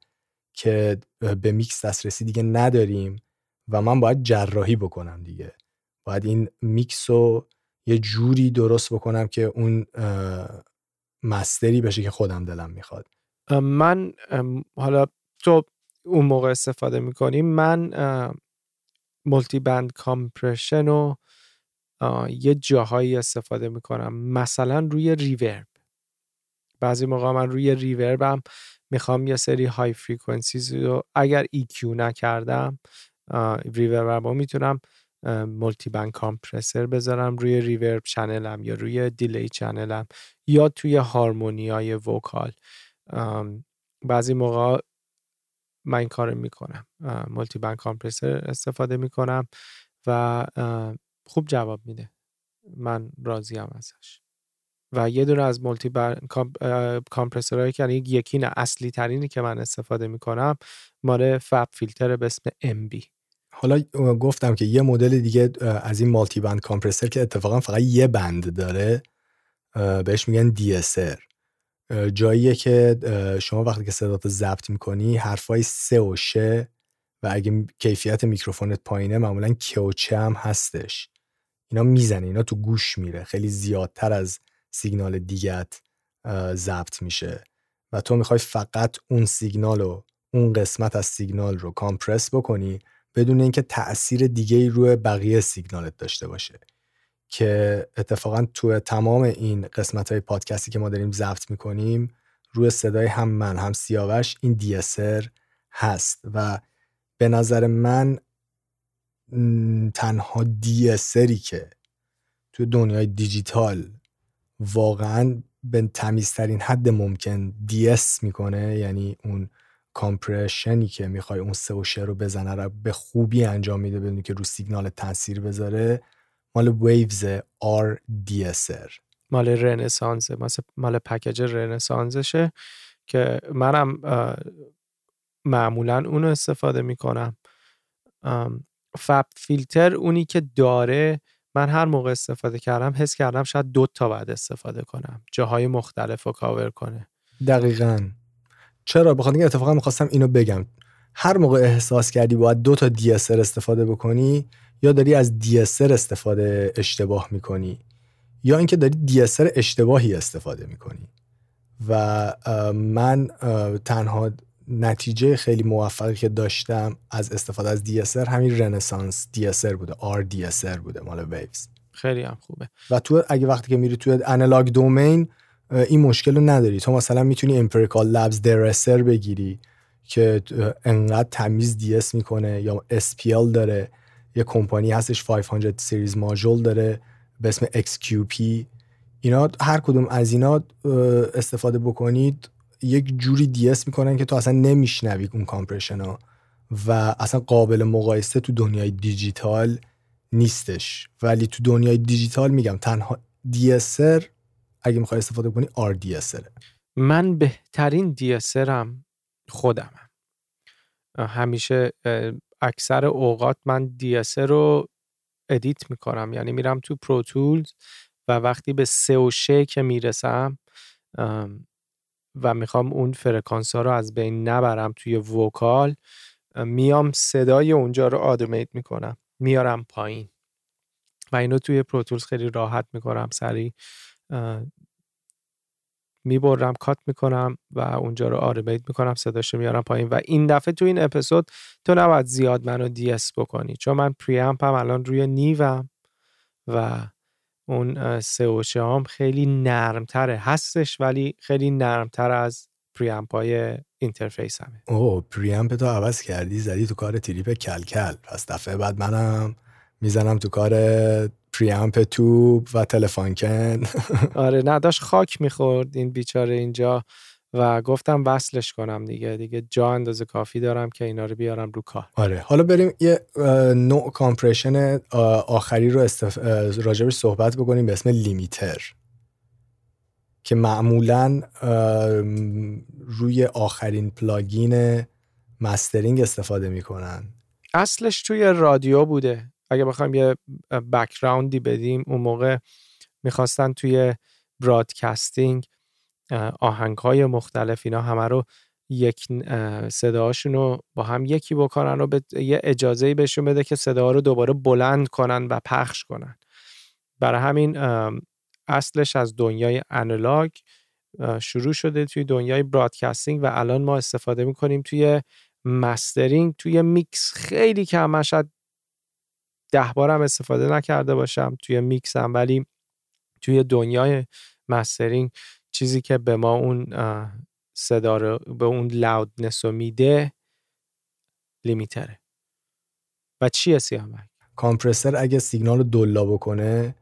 که به میکس دسترسی دیگه نداریم و من باید جراحی بکنم دیگه. باید این میکس رو یه جوری درست بکنم که اون master ی بشه که خودم دلم می‌خواد. من حالا تو اون موقع استفاده می‌کنیم من multiband compression رو یه جاهایی استفاده می‌کنم مثلا روی reverb بعضی موقع من روی reverb م می‌خوام یه سری های frequencies رو اگر EQ نکردم reverb رو می‌تونم multiband compressor بذارم روی reverb channel م یا روی delay channel م یا توی هارمونی های vocal بعضی موقع من این کار می‌کنم. multiband compressor استفاده می‌کنم و خوب جواب میده. من راضیم ازش. و یه دونه از multi compressor هایی که یکی نه اصلی ترینی که من استفاده می‌کنم مال فب فیلتر به اسم MB حالا گفتم که یه مدل دیگه از این مالتی بند کامپرسر که اتفاقا فقط یه بند داره بهش میگن DSR جاییه که شما وقتی که صدات ضبط می‌کنی حرفای سه و شه و اگه کیفیت میکروفونت پایینه معمولا که و چه هم هستش. اینا می‌زنه اینا تو گوش میره. خیلی زیادتر از سیگنال دیگت ضبط میشه و تو می‌خوای فقط اون سیگنال رو اون قسمت از سیگنال رو کامپرس بکنی بدون اینکه تاثیر دیگه ای روی بقیه سیگنالت داشته باشه. که اتفاقا تو تمام این قسمت های پادکستی که ما داریم ضبط می‌کنیم روی صدای هم من هم سیاوش این دیسر هست و به نظر من تنها دیسری که تو دنیای دیجیتال واقعا به تمیزترین حد ممکن de-ess می‌کنه یعنی اون compression ی که می‌خوای اون سه و رو بزنه رو به خوبی انجام میده بدون اینکه رو سیگنال تاثیر بذاره. مال Waves RDeEsser مال Renaissance مال package Renaissance شه که منم معمولا اونو استفاده می‌کنم. فب فیلتر اونی که داره من هر موقع استفاده کردم حس کردم شاید دو تا بعد استفاده کنم. جاهای مختلف رو کاور کنه. دقیقا. چرا؟ بخاطر اینکه اتفاقا می‌خواستم اینو بگم. هر موقع احساس کردی باید دو تا DSR استفاده بکنی یا داری از DSR استفاده اشتباه می‌کنی یا اینکه داری DSR اشتباهی استفاده می‌کنی. و من تنها نتیجه خیلی موفقی که داشتم از استفاده از DSR همین رنسانس DSR بوده RDSR بوده مال ویوز خیلی هم خوبه. و تو اگه وقتی که میری توی analog domain این مشکل رو نداری. تو مثلا می‌تونی Empirical Labs DerrEsser بگیری که انقدر تمیز de-ess می‌کنه یا SPL داره. یه کمپانی هستش 500 series module داره به اسم XQP اینا هر کدوم از اینا استفاده بکنید. یک جوری de-ess می‌کنن که تو اصلا نمیشنوی اون compression ها و اصلا قابل مقایسه تو دنیای دیجیتال نیستش. ولی تو دنیای دیجیتال میگم تنها de-esser اگه می‌خوای استفاده کنی RDSR من بهترین de-esser م خودمم. همیشه اکثر اوقات من de-esser رو edit می‌کنم. یعنی میرم تو Pro Tools و وقتی به س و ش که می‌رسم و می‌خوام اون فرکانس ها رو از بین نبرم توی vocal میام صدای اونجا رو automate می‌کنم میارم پایین. و اینو توی Pro Tools خیلی راحت می‌کنم سریع می‌برم cut می‌کنم و اونجا رو automate می‌کنم صداش رو میارم پایین. و این دفعه تو این اپیزود تو نباید زیاد منو de-ess بکنی چون من preamp هم الان روی Neve م و اون سه هم خیلی نرمتره. هستش ولی خیلی نرمتر از پریامپ های اینترفیس همه. اوه پریامپ تو عوض کردی زدی تو کار تریپ کلکل. پس دفعه بعد منم می‌زنم تو کار پریامپ توب و تلفانکن آره نه داشت خاک می‌خورد این بیچاره اینجا. و گفتم وصلش کنم دیگه دیگه جا اندازه کافی دارم که اینا رو بیارم رو کار. آره حالا بریم یه نوع compression آخری رو استف... راجبش صحبت بکنیم به اسم limiter. که معمولا روی آخرین plugin mastering استفاده می‌کنن. اصلش توی رادیو بوده. اگه بخوایم یه background ی بدیم اون موقع می‌خواستن توی broadcasting آهنگ های مختلف اینا همه رو یک صداهاشون رو با هم یکی بکنن و به یه اجازه بهشون بده که صدا رو دوباره بلند کنن و پخش کنن. برای همین اصلش از دنیای analog شروع شده توی دنیای broadcasting و الان ما استفاده می‌کنیم توی mastering توی میکس. خیلی کم شاید ده بارم استفاده نکرده باشم توی میکسم ولی توی دنیای مسترینگ چیزی که به ما اون صدا رو به اون لاودنس رو میده لیمیتره. و چیه سیامک کامپرسر اگه سیگنال رو دلا بکنه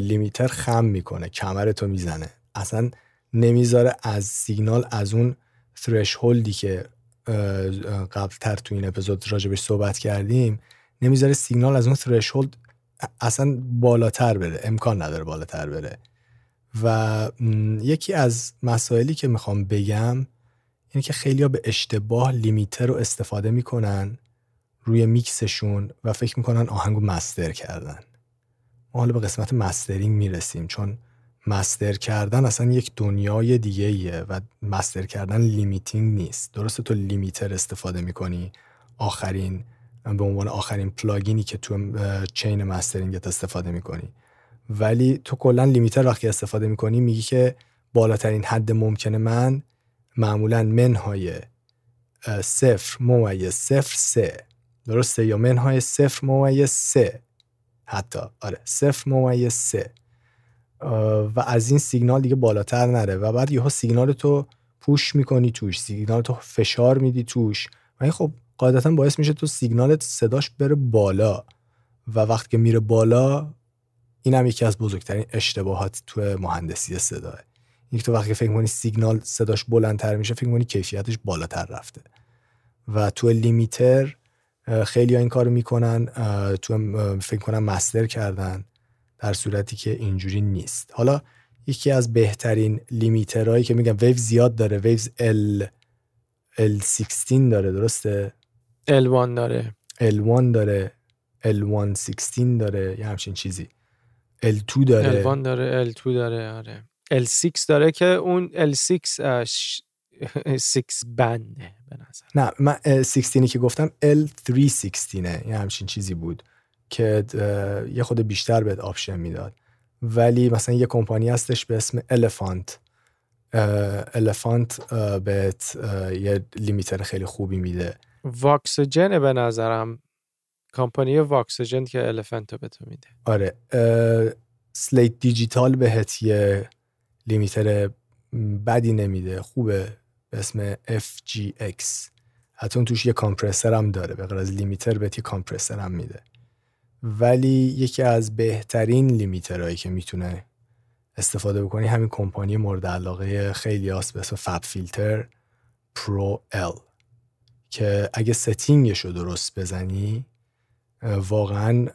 لیمیتر خم می‌کنه کمر تو می‌زنه. اصلا نمی‌ذاره از سیگنال از اون هولدی که قبل تر تو این اپیزود راجبش صحبت کردیم نمی‌ذاره سیگنال از اون hold اصلا بالاتر بره امکان نداره بالاتر بره. و یکی از مسائلی که می‌خوام بگم اینه که خیلی به اشتباه limiter رو استفاده می‌کنن روی میکسشون و فکر می‌کنن آهنگو master کردن. ما حالا به قسمت mastering می‌رسیم چون master کردن اصلا یک دنیای دیگه ایه و master کردن limiting نیست. درسته تو limiter استفاده می‌کنی آخرین به عنوان آخرین پلاگینی که تو چین مسترینگت استفاده می‌کنی. ولی تو کلا لیمیتر وقتی استفاده می‌کنی میگی که بالاترین حد ممکن من معمولا منهای صفر ممیز صفر سه. درسته؟ یا منهای صفر ممیز سه. حتی. آره صفر ممیز سه. و از این سیگنال دیگه بالاتر نره. و بعد یهو سیگنال تو پوش می‌کنی توش. سیگنال تو فشار میدی توش. و این خب قاعدتا باعث میشه تو سیگنالت صداش بره بالا. و وقتی که میره بالا این هم یکی از بزرگترین اشتباهات تو مهندسی صداه. یک تو وقتی فکر کنی سیگنال صداش بلندتر میشه فکر کنی کیفیتش بالاتر رفته. و تو لیمیتر خیلی ها این کارو می‌کنن تو فکر کنم مستر کردن در صورتی که اینجوری نیست. حالا یکی از بهترین لیمیترهایی که میگم ویو زیاد داره ویوز L L16 داره درسته؟ L1 داره. L1 داره L116 داره یه همچین چیزی. L2 داره. L1 داره L2 داره آره. L6 داره که اون L6 6 بنده به نظر نه من 16 که گفتم L316 یه همچین چیزی بود که یه خورده بیشتر بهت option می‌داد. ولی مثلا یه کمپانی هستش به اسم Elephant Elephant بهت یه limiter خیلی خوبی میده. Voxengo به نظرم. کمپانی Voxengo که Elephant به تو میده. آره Slate Digital بهت یه limiter بدی نمیده خوبه به اسم FG-X حتی اون توش یه compressor هم داره به غیر از limiter بهت یه compressor هم میده. ولی یکی از بهترین limiter هایی که می‌تونه استفاده بکنی همین کمپانی مورد علاقه خیلی هاست به اسم FabFilter Pro-L که اگه setting ش رو درست بزنی واقعا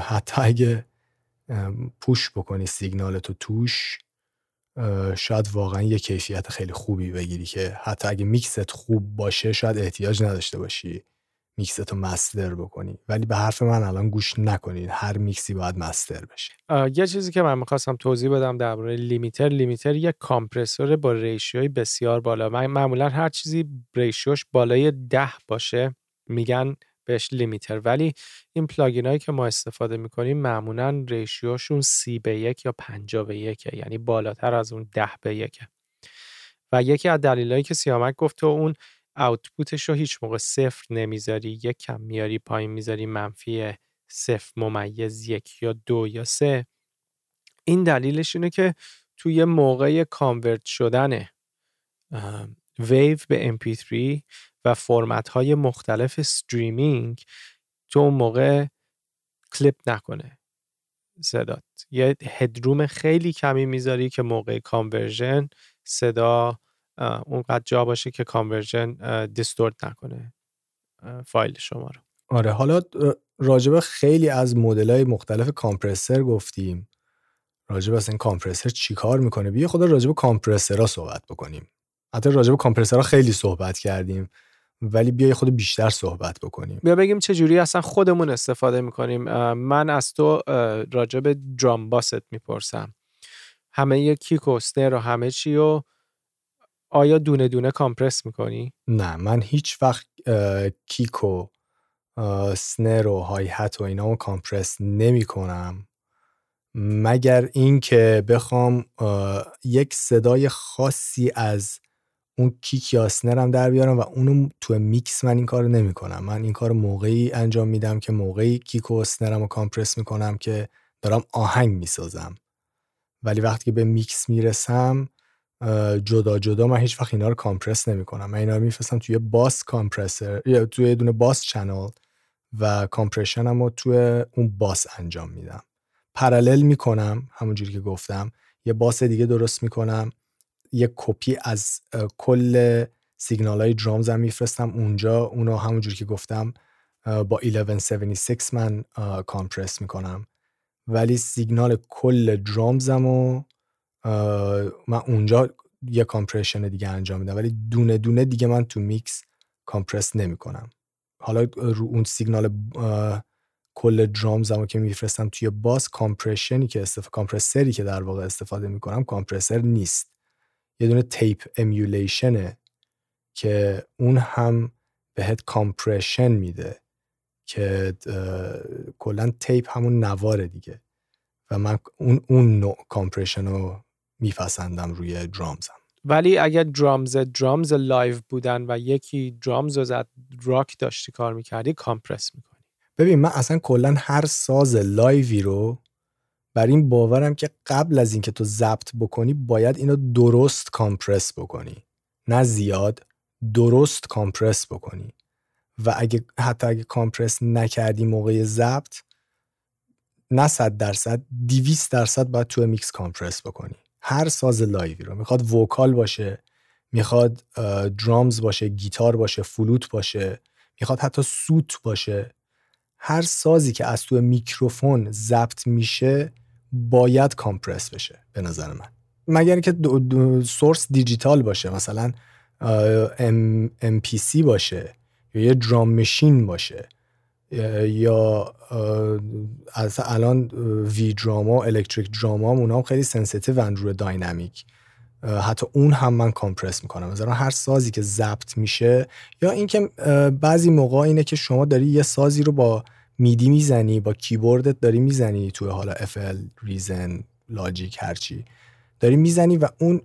حتی اگه push بکنی سیگنال تو توش شاید واقعا یه کیفیت خیلی خوبی بگیری که حتی اگه میکست خوب باشه شاید احتیاج نداشته باشی میکست رو master بکنی. ولی به حرف من الان گوش نکنید هر میکسی باید master بشه. یه چیزی که من می‌خواستم توضیح بدم درباره limiter. limiter یک compressor با ratio ی بسیار بالا. معمولا هر چیزی ratio ش بالای ده باشه میگن بهش limiter. ولی این plugin هایی که ما استفاده می‌کنیم معمولا ratio شون سی به یک یا پنجا به یکه یعنی بالاتر از اون ده به یکه. و یکی از دلایلی که سیامک گفت تو اون output ش رو هیچ موقع صفر نمی‌ذاری یک کم میاری پایین می‌ذاری منفی صفر ممیز یک یا دو یا سه. این دلیلش اینه که توی موقع convert شدن WAV به MP3 و فرمت های مختلف streaming تو اون موقع clip نکنه. صدات. یه headroom خیلی کمی می‌ذاری که موقع conversion صدا اونقدر جا باشه که conversion distort نکنه فایل شما رو. آره حالا راجبه خیلی از مدل های مختلف compressor گفتیم. راجب اصلا این compressor چیکار می‌کنه؟ بیا خورده راجب compressor ها صحبت بکنیم. حتی راجب compressor ها خیلی صحبت کردیم. ولی بیا خورده بیشتر صحبت بکنیم. بیا بگیم چه جوری اصلا خودمون استفاده می‌کنیم. من از تو راجب درام باست می‌پرسم. همه یه kick و و همه چی و آیا دونه دونه compress می‌کنی؟ نه من هیچ وقت kick و snare و hi-hat و اینا رو compress نمی کنم مگر اینکه بخوام یک صدای خاصی از اون kick یا snare م در بیارم و اونو تو میکس من این کارو نمی کنم من این کار موقعی انجام میدم که موقعی kick و snare م رو compress می‌کنم که دارم آهنگ می‌سازم. ولی وقتی که به میکس می‌رسم جدا جدا من هیچ وقت اینا رو compress نمی کنم من اینا رو میفرستم توی bus compressor یا توی دونه bus channel و compression م رو توی اون bus انجام میدم. parallel می‌کنم همونجوری که گفتم. یه bus دیگه درست می‌کنم. یه کپی از کل سیگنال های drums هم میفرستم. اونجا اونو همونجوری که گفتم با 1176 من compress می‌کنم. ولی سیگنال کل drums م و من اونجا یه compression دیگه انجام میدم. ولی دونه دونه دیگه من تو mix compress نمی کنم حالا رو اون سیگنال کل drums که میفرستم توی bus compression ی که استفاده compressor ی که در واقع استفاده می‌کنم compressor نیست. یه دونه tape emulation ه که اون هم بهت compression میده که کلا tape همون نواره دیگه. و من اون اون نوع compression رو میپسندم روی drums م ولی اگر drums drums live بودن و یکی drums رو زد راک داشتی کار می‌کردی compress می‌کنی. ببین من اصلا کلا هر ساز live ی رو بر این باورم که قبل از اینکه تو ضبط بکنی باید اینو درست compress بکنی. نه زیاد درست compress بکنی. و اگه حتی اگه compress نکردی موقع ضبط نه صد درصد 200 درصد باید تو mix compress بکنی. هر ساز live ی رو. می‌خواد vocal باشه می‌خواد drums باشه گیتار باشه فلوت باشه می‌خواد حتی سوت باشه. هر سازی که از تو میکروفون ضبط میشه باید compress بشه به نظر من. مگر اینکه source digital باشه مثلا M, MPC باشه یا یه drum machine باشه یا از الان V-Drum ا electric drum ا اونا هم خیلی sensitive روی dynamic. حتی اون هم من compress می‌کنم. مثلا هر سازی که ضبط میشه یا اینکه بعضی موقع اینه که شما داری یه سازی رو با MIDI می‌زنی با کیبوردت داری می‌زنی توی حالا FL Reason Logic هرچی. داری می‌زنی و اون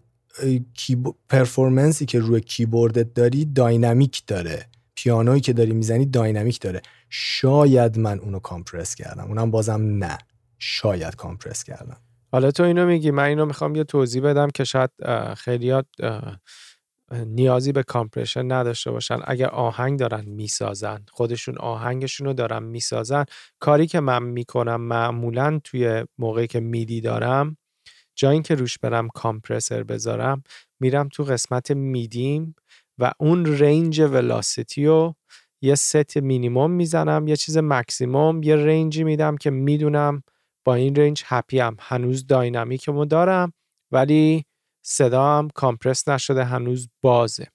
performance ی که روی کیبوردت داری dynamic داره. پیانویی که داری می‌زنی dynamic داره. شاید من اونو compress کردم. اونم بازم نه. شاید compress کردم. حالا تو اینو میگی. من اینو می‌خوام یه توضیح بدم که شاید خیلیات نیازی به compression نداشته باشن. اگر آهنگ دارن می‌سازن خودشون آهنگشون رو دارن می‌سازن کاری که من می‌کنم معمولا توی موقعی که MIDI دارم جایی اینکه روش برم compressor بذارم میرم تو قسمت MIDI م و اون range velocity رو یه set minimum می‌زنم یه چیز مکسیموم یه range ی میدم که می‌دونم با این range happy هم هنوز dynamic مو دارم ولی صدام compress نشده هنوز بازه.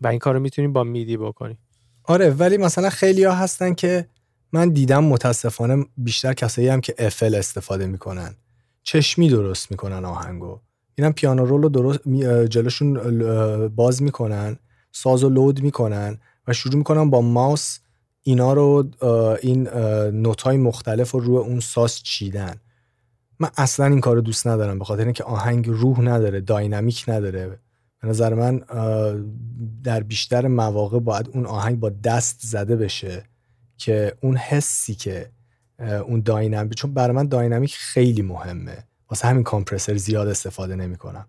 و این کار رو می‌تونیم با MIDI بکنیم آره ولی مثلا خیلی ها هستن که من دیدم متاسفانه بیشتر کسایی هم که افل استفاده می‌کنن. چشمی درست می‌کنن آهنگو. میرن پیانو رول رو درست جلوشون باز می‌کنن ساز و لود می‌کنن و شروع می‌کنن با ماوس اینا رو این نوت های مختلف رو روی اون ساز چیدن. من اصلا این کار رو دوست ندارم به خاطر اینکه آهنگ روح نداره داینامیک نداره. به نظر من در بیشتر مواقع باید اون آهنگ با دست زده بشه که اون حسی که اون داینامیک چون برای من داینامیک خیلی مهمه. واسه همین کامپرسر زیاد استفاده نمی کنم.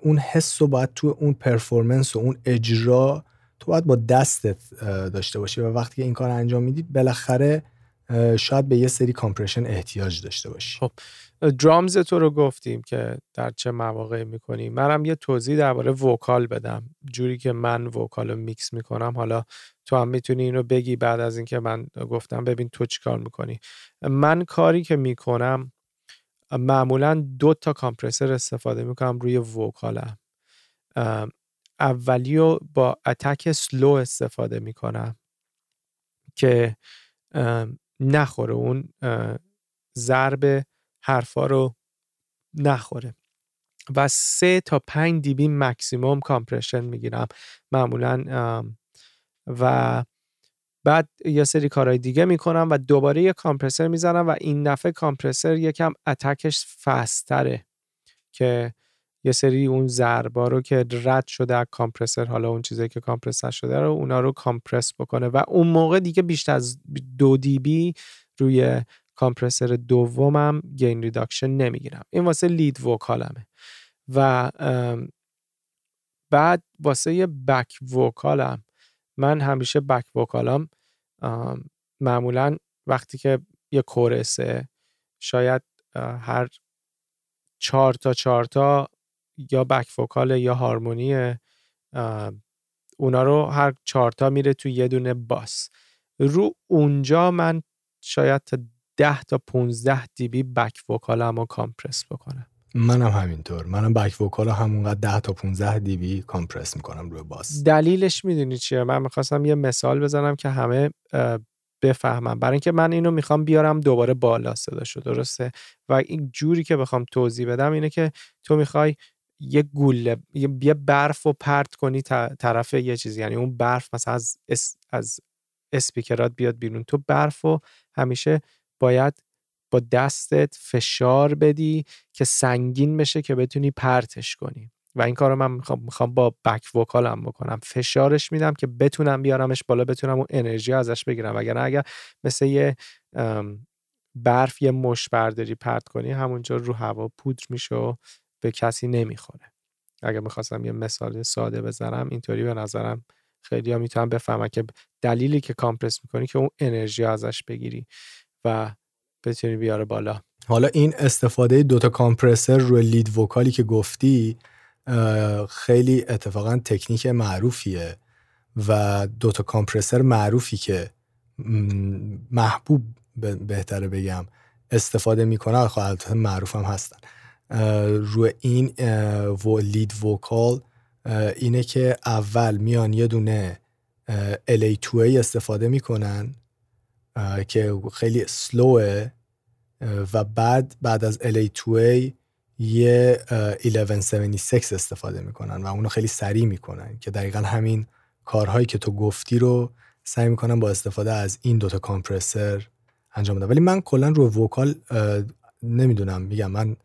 اون حس رو باید تو اون پرفورمنس و اون اجرا تو باید با دستت داشته باشی و وقتی که این کار انجام می‌دید بالاخره شاید به یه سری کامپرشن احتیاج داشته باشی. خب drums تو رو گفتیم که در چه مواقع می‌کنیم منم یه توضیح درباره vocal بدم. جوری که من vocal رو میکس می‌کنم حالا تو هم می‌تونی اینو بگی بعد از اینکه من گفتم ببین تو چی کار می‌کنی. من کاری که می‌کنم معمولا دو تا compressor استفاده می‌کنم روی vocal م. اولی رو با attack slow استفاده می‌کنم که نخوره اون ضرب حرفا رو نخوره. و سه تا پنج dB maximum compression می‌گیرم معمولا و بعد یه سری کارهای دیگه می‌کنم و دوباره یه compressor می‌زنم و این دفعه compressor یکم attack ش fast تره که یه سری اون ضربا رو که رد شده از compressor حالا اون چیزایی که compress شده رو اونا رو compress بکنه. و اون موقع دیگه بیشتر از دو dB روی compressor دومم gain reduction نمی‌گیرم. این واسه lead vocal مه و بعد واسه یه back vocal م من همیشه back vocal م معمولا وقتی که یه chorus ه شاید هر چهار تا چهار تا یا back vocal یا harmony اونا رو هر چهارتا میره تو یه دونه باس. رو اونجا من شاید تا 10 تا 15 دیبی بک وکالم رو کامپرس بکنم. منم همینطور. منم بک وکال همونقدر 10 تا 15 دیبی کامپرس می‌کنم روی باس. دلیلش می‌دونی چیه؟ من می‌خواستم یه مثال بزنم که همه بفهمم برای اینکه من اینو می‌خوام بیارم دوباره بالا صداشو درسته؟ و این جوری که بخوام توضیح بدم اینه که تو می‌خوای یه گوله یه برف رو پرت کنی طرف یه چیزی یعنی اون برف مثلا از از اسپیکرات بیاد بیرون. تو برف رو همیشه باید با دستت فشار بدی که سنگین بشه که بتونی پرتش کنی. و این کار رو من می‌خوام, می‌خوام با بک وکالم بکنم. فشارش میدم که بتونم بیارمش بالا بتونم اون انرژی ازش بگیرم. اگر اگر مثل یه برف یه مش برداری پرت کنی همونجا رو هوا پودر میشه و به کسی نمی‌خوره. اگر می‌خواستم یه مثال ساده بزنم اینطوری به نظرم خیلی ها می‌تونم بفهمم که دلیلی که کامپرس می‌کنی که اون انرژی ازش بگیری و بتونی بیاره بالا. حالا این استفاده دوتا کامپرسر روی لید وکالی که گفتی خیلی اتفاقا تکنیک معروفیه و دوتا کامپرسر معروفی که محبوب بهتره بگم استفاده می‌کنه خب معروف هم هستن. روی این لید وکال اینه که اول میان یه دونه LA2A استفاده می‌کنن که خیلی سلوه و بعد بعد از LA2A یه 1176 استفاده می‌کنن و اونو خیلی سریع می‌کنن که دقیقا همین کارهایی که تو گفتی رو سعی می‌کنن با استفاده از این دوتا compressor انجام بدن. ولی من کلا رو vocal نمی‌دونم میگم من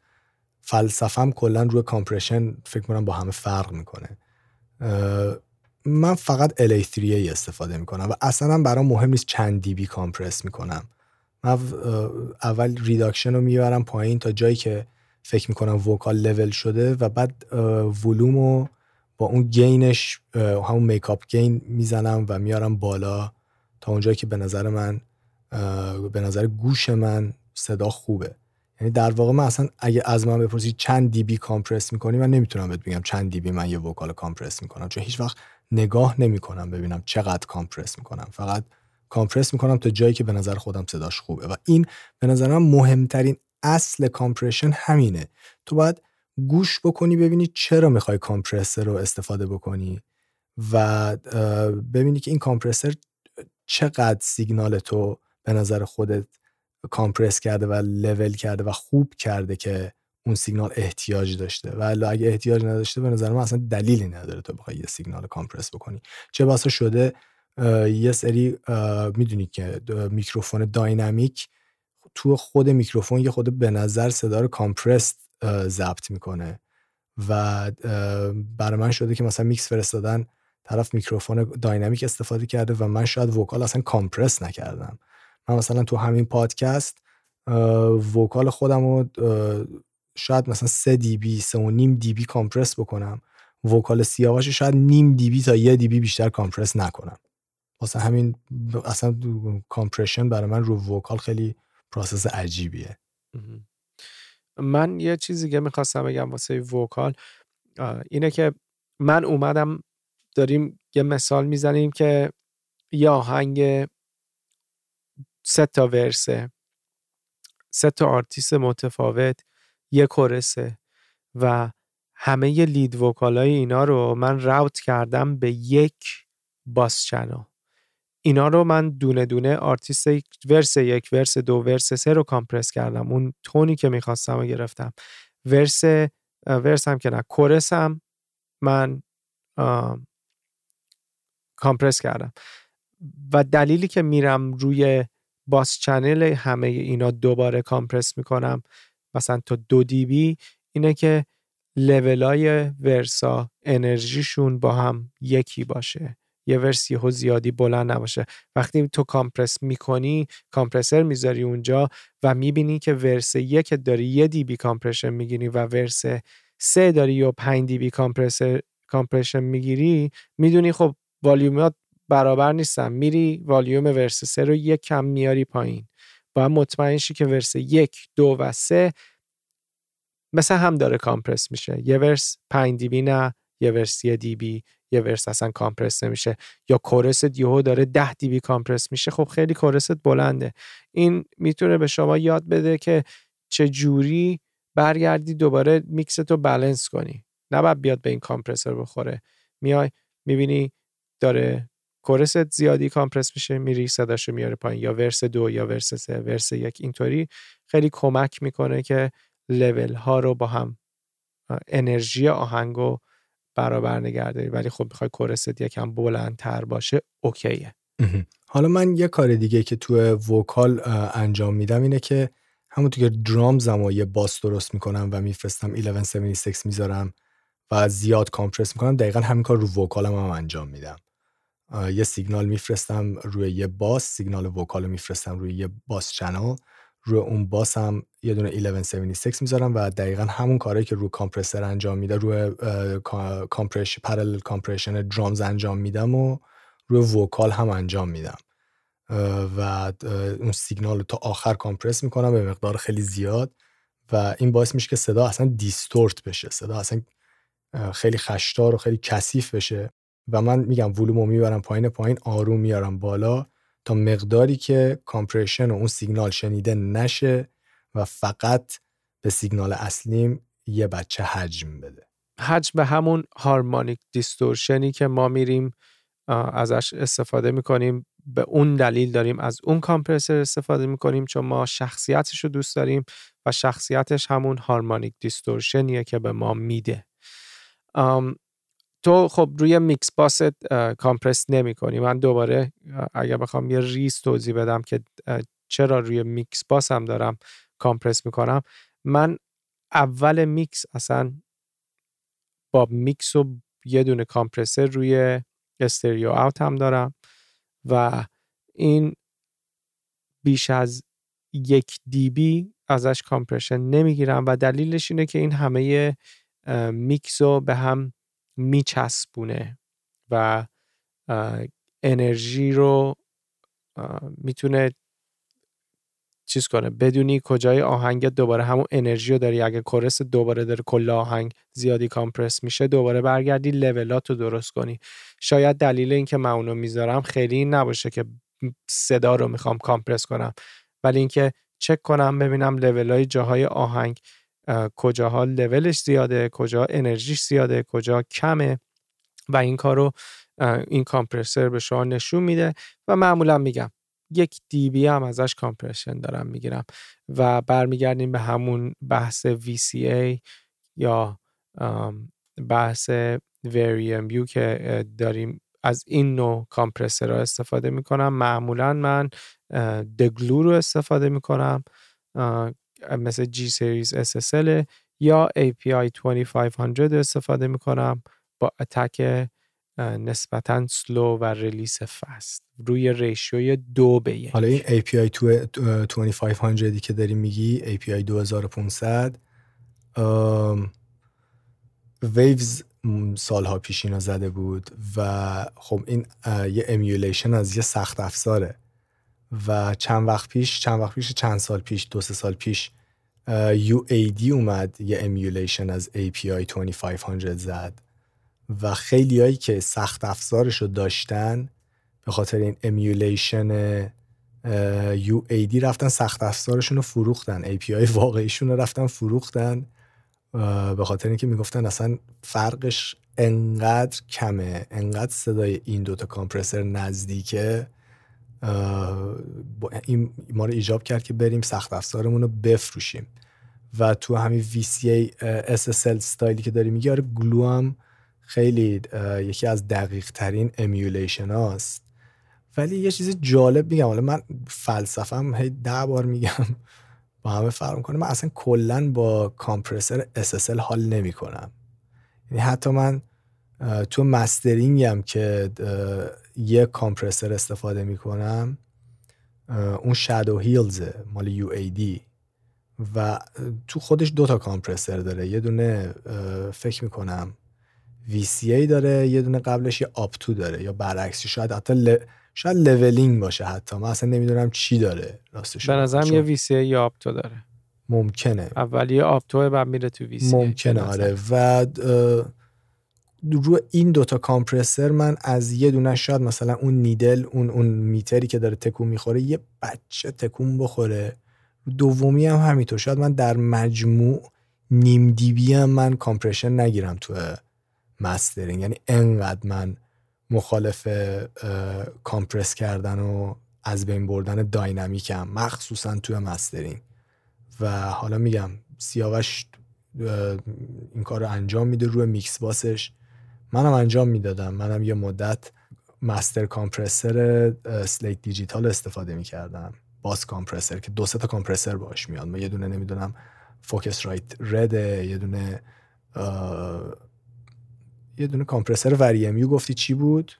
فلسفم کلا روی compression فکر کنم با همه فرق می‌کنه. من فقط LA3A استفاده می‌کنم و اصلا برام مهم نیست چند dB compress می‌کنم. من اول reduction رو می‌برم پایین تا جایی که فکر می‌کنم vocal level شده و بعد ولوم رو با اون gain ش همون makeup gain می‌زنم و میارم بالا تا اونجایی که به نظر من به نظر گوش من صدا خوبه. یعنی در واقع من اصلا اگه از من بپرسی چند dB compress می‌کنی من نمی‌تونم بهت بگم چند dB من یه vocal compress می‌کنم چون هیچ وقت نگاه نمی‌کنم ببینم چقدر compress می‌کنم. فقط compress می‌کنم تا جایی که به نظر خودم صداش خوبه. و این به نظر من مهمترین اصل compression همینه. تو باید گوش بکنی ببینی چرا می‌خوای compressor رو استفاده بکنی و ببینی که این compressor چقدر سیگنال تو به نظر خودت compress کرده و لول کرده و خوب کرده که اون سیگنال احتیاج داشته. و اگه احتیاج نداشته به نظر من اصلا دلیلی نداره تو بخوای یه سیگنال compress بکنی. چه بسا شده یه سری می‌دونی که میکروفون dynamic تو خود میکروفون یه خورده به نظر صدا رو compress ضبط می‌کنه. و برای من شده که مثلا میکس فرستادن طرف میکروفون dynamic استفاده کرده و من شاید vocal اصلا compress نکردم. من مثلا تو همین پادکست vocal خودم رو شاید مثلا 3 dB 3 و نیم dB compress بکنم. vocal سیاوش شاید نیم dB تا یه dB بیشتر compress نکنم. واسه همین اصلا compression برای من رو vocal خیلی process عجیبیه. من یه چیزی که می‌خواستم بگم واسه vocal اینه که من اومدم داریم یه مثال می‌زنیم که یه آهنگ سه تا verse ه. سه تا آرتیست متفاوت یه chorus ه و همه ی lead vocal ای اینا رو من route کردم به یک bus channel. اینا رو من دونه دونه آرتیست verse یک verse دو verse سه رو compress کردم. اون tone ی که می‌خواستم رو گرفتم. verse verse هم که نه chorus هم من compress کردم. و دلیلی که میرم روی bus channel همه اینا دوباره compress می‌کنم. مثلا تا دو dB اینه که لولای ورسا انرژیشون با هم یکی باشه. یه verse یهو زیادی بلند نباشه. وقتی تو compress می‌کنی compressor می‌ذاری اونجا و می‌بینی که verse یک داری یه dB compression می‌گیری و verse سه داری یا 5 dB compression می‌گیری می‌دونی خب والیومات برابر نیستن میری volume verse سه رو یک کم میاری پایین. باید مطمئن شی که verse یک دو و سه مثل هم داره compress میشه. یه verse 5 dB نه یه verse یه dB. یه verse اصلا compress نمیشه. یا chorus یهو داره 10 dB compress میشه. خب خیلی chorus ت بلنده. این می‌تونه به شما یاد بده که چه جوری برگردی دوباره میکس تو بالانس کنی. نباید بیاد به این compressor بخوره. میای می‌بینی داره chorus ت زیادی compress میشه میری صداشو میاره پایین یا verse دو یا verse سه verse یک اینطوری خیلی کمک می‌کنه که لول ها رو با هم انرژی آهنگو برابر نگه داری ولی خب می‌خوای chorus ت یکم بلندتر باشه okay ه. حالا من یه کار دیگه که تو vocal انجام میدم اینه که همونطور که drums م و یه bus درست می‌کنم و میفرستم 1176 می‌ذارم و زیاد compress می‌کنم دقیقا همین کار رو vocal م هم انجام میدم. یه سیگنال میفرستم روی یه bus سیگنال vocal میفرستم روی یه bus channel. روی اون bus هم یه دونه 1176 می‌ذارم و دقیقا همون کاری که روی compressor انجام میده روی compress parallel compression drums انجام میدم و روی vocal هم انجام میدم. و اون سیگنال رو تا آخر compress می‌کنم به مقدار خیلی زیاد و این باعث میشه که صدا اصلا distort بشه. صدا اصلا خیلی خشدار و خیلی کثیف بشه. و من میگم ولومو می‌برم پایین پایین آروم میارم بالا تا مقداری که compression و اون سیگنال شنیده نشه و فقط به سیگنال اصلیم یه بچه حجم بده. حجم به همون harmonic distortion ی که ما میریم ازش استفاده می‌کنیم. به اون دلیل داریم از اون compressor استفاده می‌کنیم چون ما شخصیتش رو دوست داریم و شخصیتش همون harmonic distortion یه که به ما میده. تو خب روی mix bus ت compress نمی کنی من دوباره اگر بخوام یه ریز توضیح بدم که چرا روی mix bus هم دارم compress می‌کنم. من اول میکس اصلا با میکس و یه دونه compressor روی stereo out هم دارم و این بیش از یک dB ازش compression نمی‌گیرم و دلیلش اینه که این همه میکس رو به هم میچسبونه و انرژی رو می‌تونه چیز کنه بدونی کجای آهنگ دوباره همون انرژی رو داری. اگه chorus دوباره داره کل آهنگ زیادی compress میشه دوباره برگردی لولات رو درست کنی. شاید دلیل اینکه من اونو می‌ذارم خیلی نباشه که صدا رو می‌خوام compress کنم. ولی اینکه چک کنم ببینم لولای جاهای آهنگ کجاها لولش زیاده کجا انرژیش زیاده کجا کمه و این کار رو این کامپرسر به شما نشون میده و معمولا میگم یک دی بی هم ازش کامپرشن دارم می‌گیرم و برمیگردیم به همون بحث VCA یا بحث VariMU که داریم از این نوع کامپرسر ها استفاده می‌کنم. معمولا من The Glue رو استفاده می‌کنم. مثل G Series SSL یا API 2500 استفاده می‌کنم با attack نسبتا slow و release fast روی ratio ی دو به یک. حالا این API 2500 که داری میگی API 2500 Waves سالها پیش اینا زده بود و خب این یه emulation از یه سخت افزاره. و چند وقت پیش چند وقت پیش چند سال پیش دو سه سال پیش UAD اومد یه emulation از API 2500 زد و خیلیایی که سخت افزارش رو داشتن به خاطر این emulation UAD رفتن سخت افزارشون رو فروختن API واقعیشون رو رفتن فروختن. به خاطر اینکه می‌گفتن اصلا فرقش انقدر کمه انقدر صدای این دوتا compressor نزدیکه این ما رو ایجاب کرد که بریم سخت افزارمون رو بفروشیم. و تو همین VCA SSL style ی که داری میگی آره Glue هم خیلی یکی از دقیق ترین emulation هاست. ولی یه چیز جالب میگم حالا من فلسفم هی ده بار میگم با همه فرق کنه من اصلا کلا با compressor SSL حال نمی کنم یعنی حتی من تو mastering م که یه compressor استفاده می‌کنم اون Shadow Hills ه مال UAD و تو خودش دوتا compressor داره. یه دونه فکر می‌کنم VCA داره یه دونه قبلش یه opt داره یا برعکسی شاید حتی شاید leveling باشه حتی. من اصلا نمی‌دونم چی داره راستش. به نظرم یه VCA یا opto داره. ممکنه. اول یه opto بعد میره تو VCA ممکنه آره. و رو این دوتا compressor من از یه دونه شاید مثلا اون needle اون اون meter ی که داره تکون می‌خوره یه بچه تکون بخوره. دومی هم همینطور. شاید من در مجموع نیم dB هم من compression نگیرم تو mastering. یعنی انقدر من مخالف compress کردن و از بین بردن dynamic م مخصوصا توی mastering. و حالا میگم سیاوش این کار رو انجام میده روی mix bus ش منم انجام می‌دادم. منم یه مدت master compressor Slate Digital استفاده می‌کردم. bus compressor که دو تا compressor باش میاد. من یه دونه نمی‌دونم Focusrite Red ه یه دونه یه دونه compressor vari گفتی چی بود؟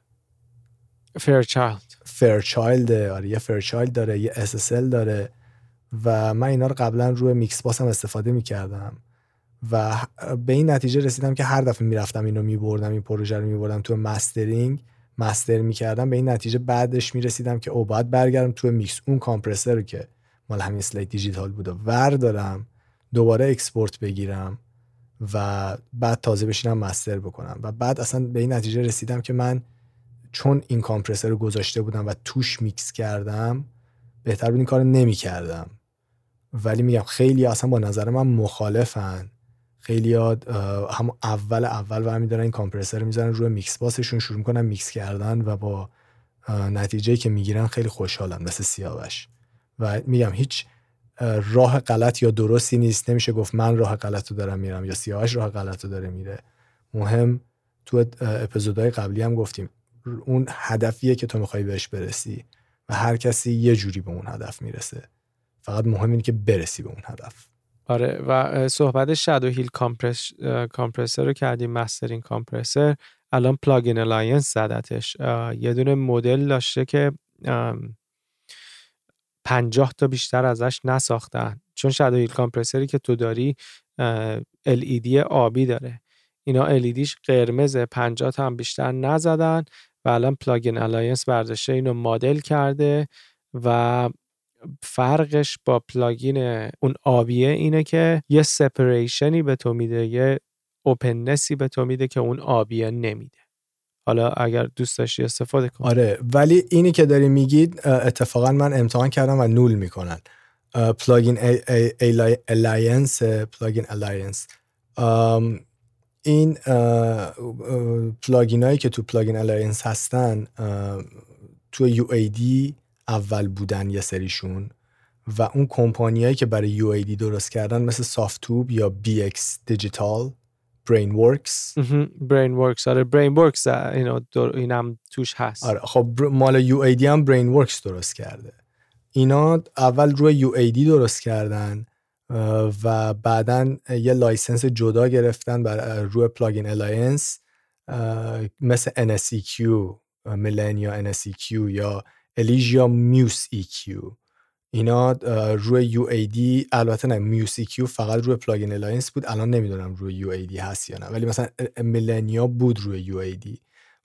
Fairchild Fairchild آره یه Fairchild داره یه SSL داره و من اینا رو قبلا روی mix bus هم استفاده می‌کردم. و به این نتیجه رسیدم که هر دفعه می‌رفتم اینو میبردم این پروژه رو میبردم تو mastering master می‌کردم. به این نتیجه بعدش می‌رسیدم که او باید برگردم تو میکس. اون compressor رو که مال همین Slate Digital بوده ور دارم دوباره export بگیرم و بعد تازه بشینم master بکنم. و بعد اصلا به این نتیجه رسیدم که من چون این compressor رو گذاشته بودم و توش میکس کردم بهتر بود این کار نمی‌کردم. ولی میگم خیلی اصلا با نظر من مخالفن. خیلی هم اول اول برمیدارن این compressor می‌ذارن روی mix bus شون شروع می‌کنن میکس کردن و با نتیجه که می‌گیرن خیلی خوشحالن مثل سیاوش. و میگم هیچ راه غلط یا درستی نیست. نمیشه گفت من راه غلط دارم میرم یا سیاوش راه غلط داره میره. مهم تو اپیزودهای قبلی هم گفتیم. اون هدفیه که تو می‌خوای بهش برسی و هر کسی یه جوری به اون هدف می‌رسه. فقط مهم اینه که برسی به اون هدف. آره و صحبت Shadow Hill compress، compressor رو کردیم mastering compressor الان Plugin Alliance زدتش. یه دونه مدل داشته که پنجاه تا بیشتر ازش نساختن. چون Shadow Hill compressor ی که تو داری LED آبی داره. اینا LEDش قرمزه 50 تا هم بیشتر نزدن. و الان Plugin Alliance برداشته اینو مدل کرده و فرقش با plugin اون آبیه اینه که یه separation ی به تو میده یه openness ی به تو میده که اون آبیه نمیده. حالا اگر دوست داشتی استفاده کن. آره ولی اینی که داری میگید اتفاقا من امتحان کردم و null می‌کنن. Plugin Alliance Plugin Alliance این plugin هایی که تو Plugin Alliance هستن تو UAD اول بودن یه سریشون و اون کمپانیایی که برای UAD درست کردن مثل Softube یا bx_digital Brainworx Brainworx آره Brainworx اینو اینم توش هست. آره خب مال UAD هم Brainworx درست کرده. اینا اول روی UAD درست کردن و بعدا یه license جدا گرفتن بر روی Plugin Alliance مثل NSEQ Millennia NSEQ یا Elysia Museq EQ اینا روی UAD البته نه Museq EQ فقط روی Plugin Alliance بود. الان نمی‌دونم روی UAD هست یا نه ولی مثلا Millennia بود روی UAD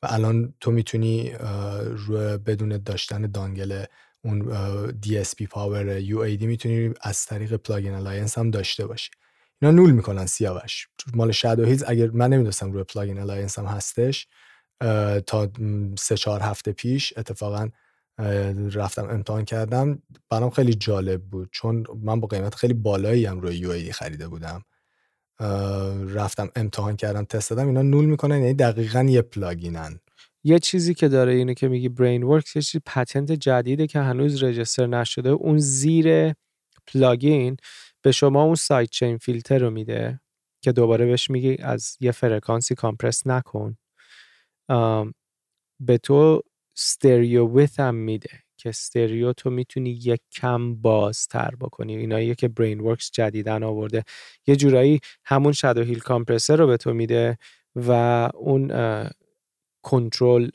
و الان تو می‌تونی روی بدون داشتن dongle اون DSP power UAD می‌تونی از طریق Plugin Alliance هم داشته باشی. اینا null می‌کنن سیاوش. مال Shadow Hills اگر من نمی‌دونستم روی Plugin Alliance هم هستش تا سه چهار هفته پیش اتفاقا رفتم امتحان کردم. برام خیلی جالب بود. چون من با قیمت خیلی بالایی هم روی UAD خریده بودم. رفتم امتحان کردم تست دادم اینا null می‌کنن یعنی دقیقا یه plugin ن. یه چیزی که داره اینه که میگی Brainworx یه چیزی patent جدیده که هنوز register نشده. اون زیر plugin به شما اون side chain filter رو میده که دوباره بهش میگی از یه فرکانسی compress نکن. به تو stereo width هم میده که stereo تو می‌تونی یک کم بازتر بکنی. اینایی که Brainworx جدیدن آورده. یه جورایی همون Shadow Hill compressor رو به تو میده و اون کنترل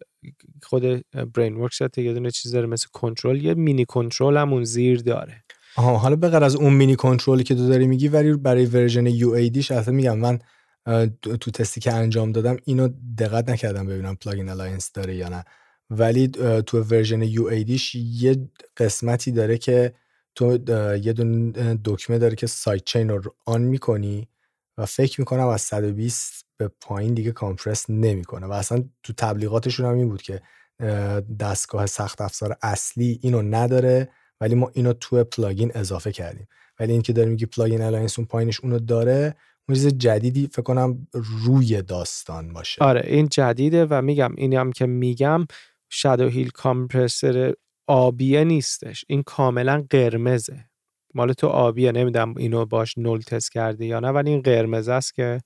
خود Brainworx یه دونه چیز داره مثل کنترل یه mini control هم اون زیر داره. آها حالا بغیر از اون mini control ی که تو داری میگی ولی برای version UA اصلا میگم من تو تستی که انجام دادم اینو دقت نکردم ببینم Plugin Alliance داره یا نه. ولی تو version دیش یه قسمتی داره که تو یه دونه دکمه داره که side chain رو on می‌کنی و فکر می‌کنم از 120 به پایین دیگه compress نمی‌کنه و اصلا تو تبلیغاتشون هم این بود که دستگاه سخت افزار اصلی اینو نداره ولی ما اینو تو plugin اضافه کردیم. ولی اینکه داریم میگی Plugin Alliance اون پایینش اونو داره اون چیز جدیدی فکر کنم روی داستان باشه. آره این جدیده و میگم اینی هم که میگم Shadow Hill compressor آبیه نیستش. این کاملا قرمزه. مال تو آبیه. نمی‌دونم اینو باش null تست کرده یا نه ولی این قرمز است که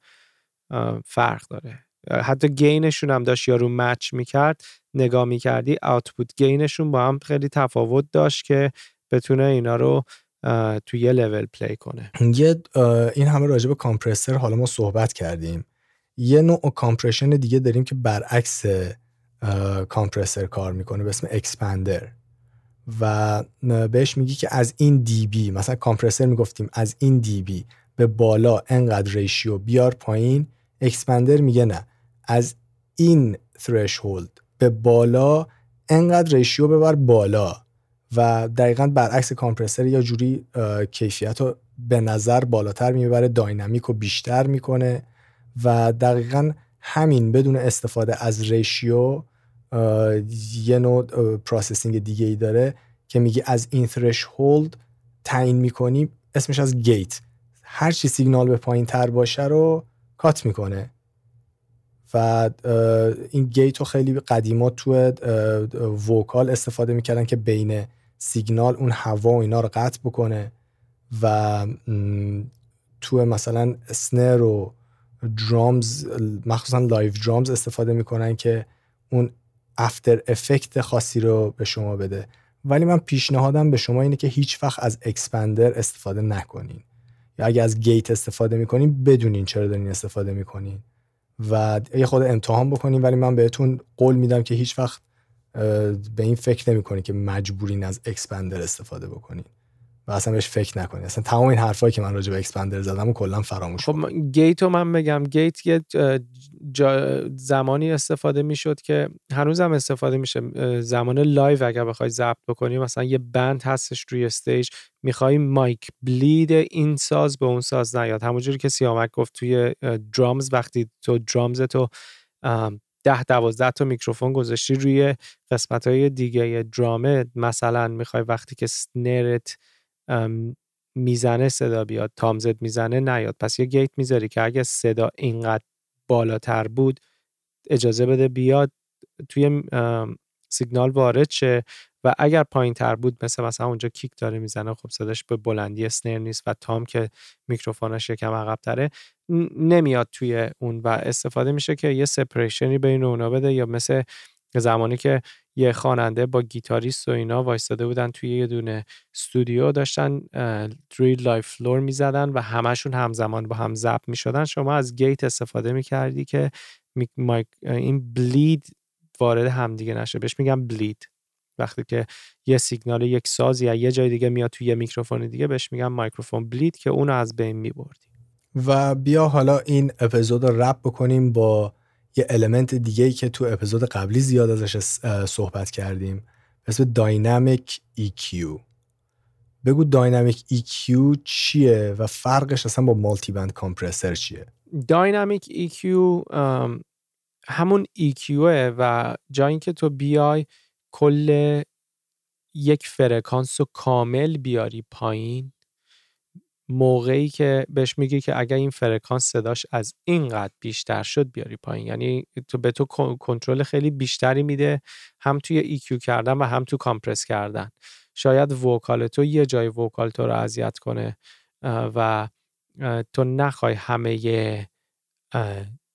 فرق داره. حتی gain شون هم داشت یارو match می‌کرد. نگاه می‌کردی output gain شون با هم خیلی تفاوت داشت که بتونه اینا رو تو یه level play کنه. یه این همه راجع به compressor حالا ما صحبت کردیم. یه نوع compression دیگه داریم که برعکس compressor کار می‌کنه به اسم expander. و بهش میگی که از این dB مثلا compressor می‌گفتیم از این dB به بالا انقدر ratio بیار پایین expander میگه نه. از این threshold به بالا انقدر ratio ببر بالا. و دقیقا برعکس compressor یه جوری کیفیت رو به نظر بالاتر می‌بره dynamic و بیشتر می‌کنه. و دقیقا همین بدون استفاده از ratio یه نوع processing دیگه ای داره که میگی از این threshold تعیین می‌کنی اسمش از gate هر چی سیگنال به پایین تر باشه رو cut می‌کنه. و این gate رو خیلی قدیما تو vocal استفاده می‌کردن که بین سیگنال اون هوا و اینا رو قطع بکنه و تو مثلا snare و drums مخصوصا live drums استفاده می‌کنن که اون after effect خاصی رو به شما بده. ولی من پیشنهادم به شما اینه که هیچ وقت از expander استفاده نکنین. یا اگه از gate استفاده می‌کنین بدونین چرا دارین استفاده می‌کنین. و یه خود امتحان بکنین ولی من بهتون قول میدم که هیچ وقت به این فکر نمی‌کنین که مجبورین از expander استفاده بکنین. و اصلا بهش فکر نکنید اصلا تمام این حرفایی که من راجع به expander زدم و کلا فراموش خب gate رو من بگم. gate یه زمانی استفاده می‌شد که هنوزم استفاده میشه. زمان live اگر بخوای ضبط بکنی مثلا یه band هستش روی stage می‌خوای mic bleed این ساز به اون ساز نیاد. همونجوری که سیامک گفت توی drums وقتی تو drums تو ده دوازده تا میکروفون گذاشتی روی قسمت های دیگه درامه مثلا می‌خوای وقتی که snare ت می‌زنه صدا بیاد تامزد می‌زنه نیاد. پس یه gate می‌ذاری که اگه صدا اینقدر بالاتر بود اجازه بده بیاد توی سیگنال وارد شه و اگر پایین تر بود مثل مثلا اونجا kick داره می‌زنه خب صداش به بلندی snare نیست و tom که میکروفونش یکم عقب تره نمیاد توی اون و استفاده میشه که یه separation ی بین اونا بده یا مثل زمانی که یه خواننده با گیتاریست و اینا وایستاده بودن توی یه دونه استودیو داشتن روی live floor می‌زدن و همشون همزمان با هم ضبط می‌شدن. شما از gate استفاده می‌کردی که این bleed وارد همدیگه نشه. بهش میگم bleed وقتی که یه سیگنال یک ساز یا یه جای دیگه میاد توی یه میکروفون دیگه بهش میگم microphone bleed که اونو از بین میبردی. و بیا حالا این اپیزود رو wrap بکنیم با یه element دیگه که تو اپیزود قبلی زیاد ازش صحبت کردیم. اسم داینامیک EQ بگو داینامیک EQ چیه و فرقش اصلا با مالتی بند کامپرسر چیه؟ داینامیک EQ همون EQ و جایی که تو بیای کل یک فرکانس رو کامل بیاری پایین موقعی که بهش میگی که اگر این فرکانس صداش از اینقدر بیشتر شد بیاری پایین. یعنی تو به تو کنترل خیلی بیشتری میده هم توی EQ کردن و هم تو compress کردن. شاید vocal تو یه جای vocal تو رو اذیت کنه و تو نخوای همه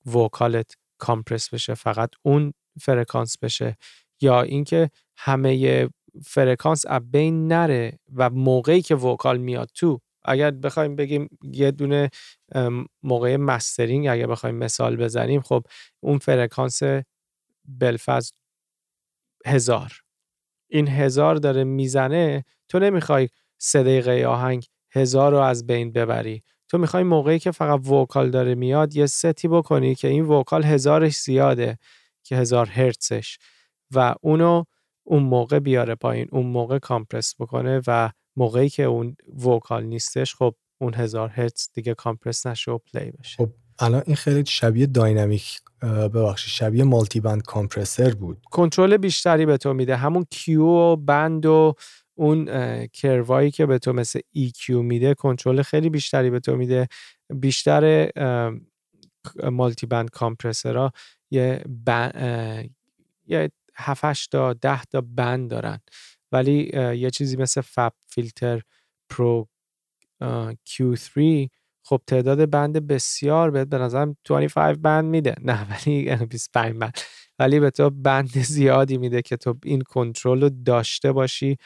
vocal ت compress بشه فقط اون فرکانس بشه. یا اینکه همه فرکانس از بین نره و موقعی که vocal میاد تو اگر بخوایم بگیم یه دونه موقع mastering اگر بخوایم مثال بزنیم خب اون فرکانس بالفرض هزار. این هزار داره می‌زنه تو نمی‌خوای سه دقیقه آهنگ هزار رو از بین ببری. تو می‌خوای موقعی که فقط vocal داره میاد یه ستی بکنی که این vocal هزارش زیاده که هزار هرتزش و اونو اون موقع بیاره پایین اون موقع compress بکنه و موقعی که اون vocal نیستش خب اون هزار هرتز دیگه compress نشه و play بشه. خب الان این خیلی شبیه dynamic ببخشید شبیه multiband compressor بود. کنترل بیشتری به تو میده. همون Q و band و اون curve هایی که به تو مثل EQ میده کنترل خیلی بیشتری به تو میده. بیشتر multiband compressor ها یه یه 7 تا 10 تا band دارن. ولی یه چیزی مثل FabFilter Pro-Q3 خب تعداد band بسیار به نظرم 25 band میده. نه ولی 25 band. ولی به تو band زیادی میده که تو این کنترل رو داشته باشی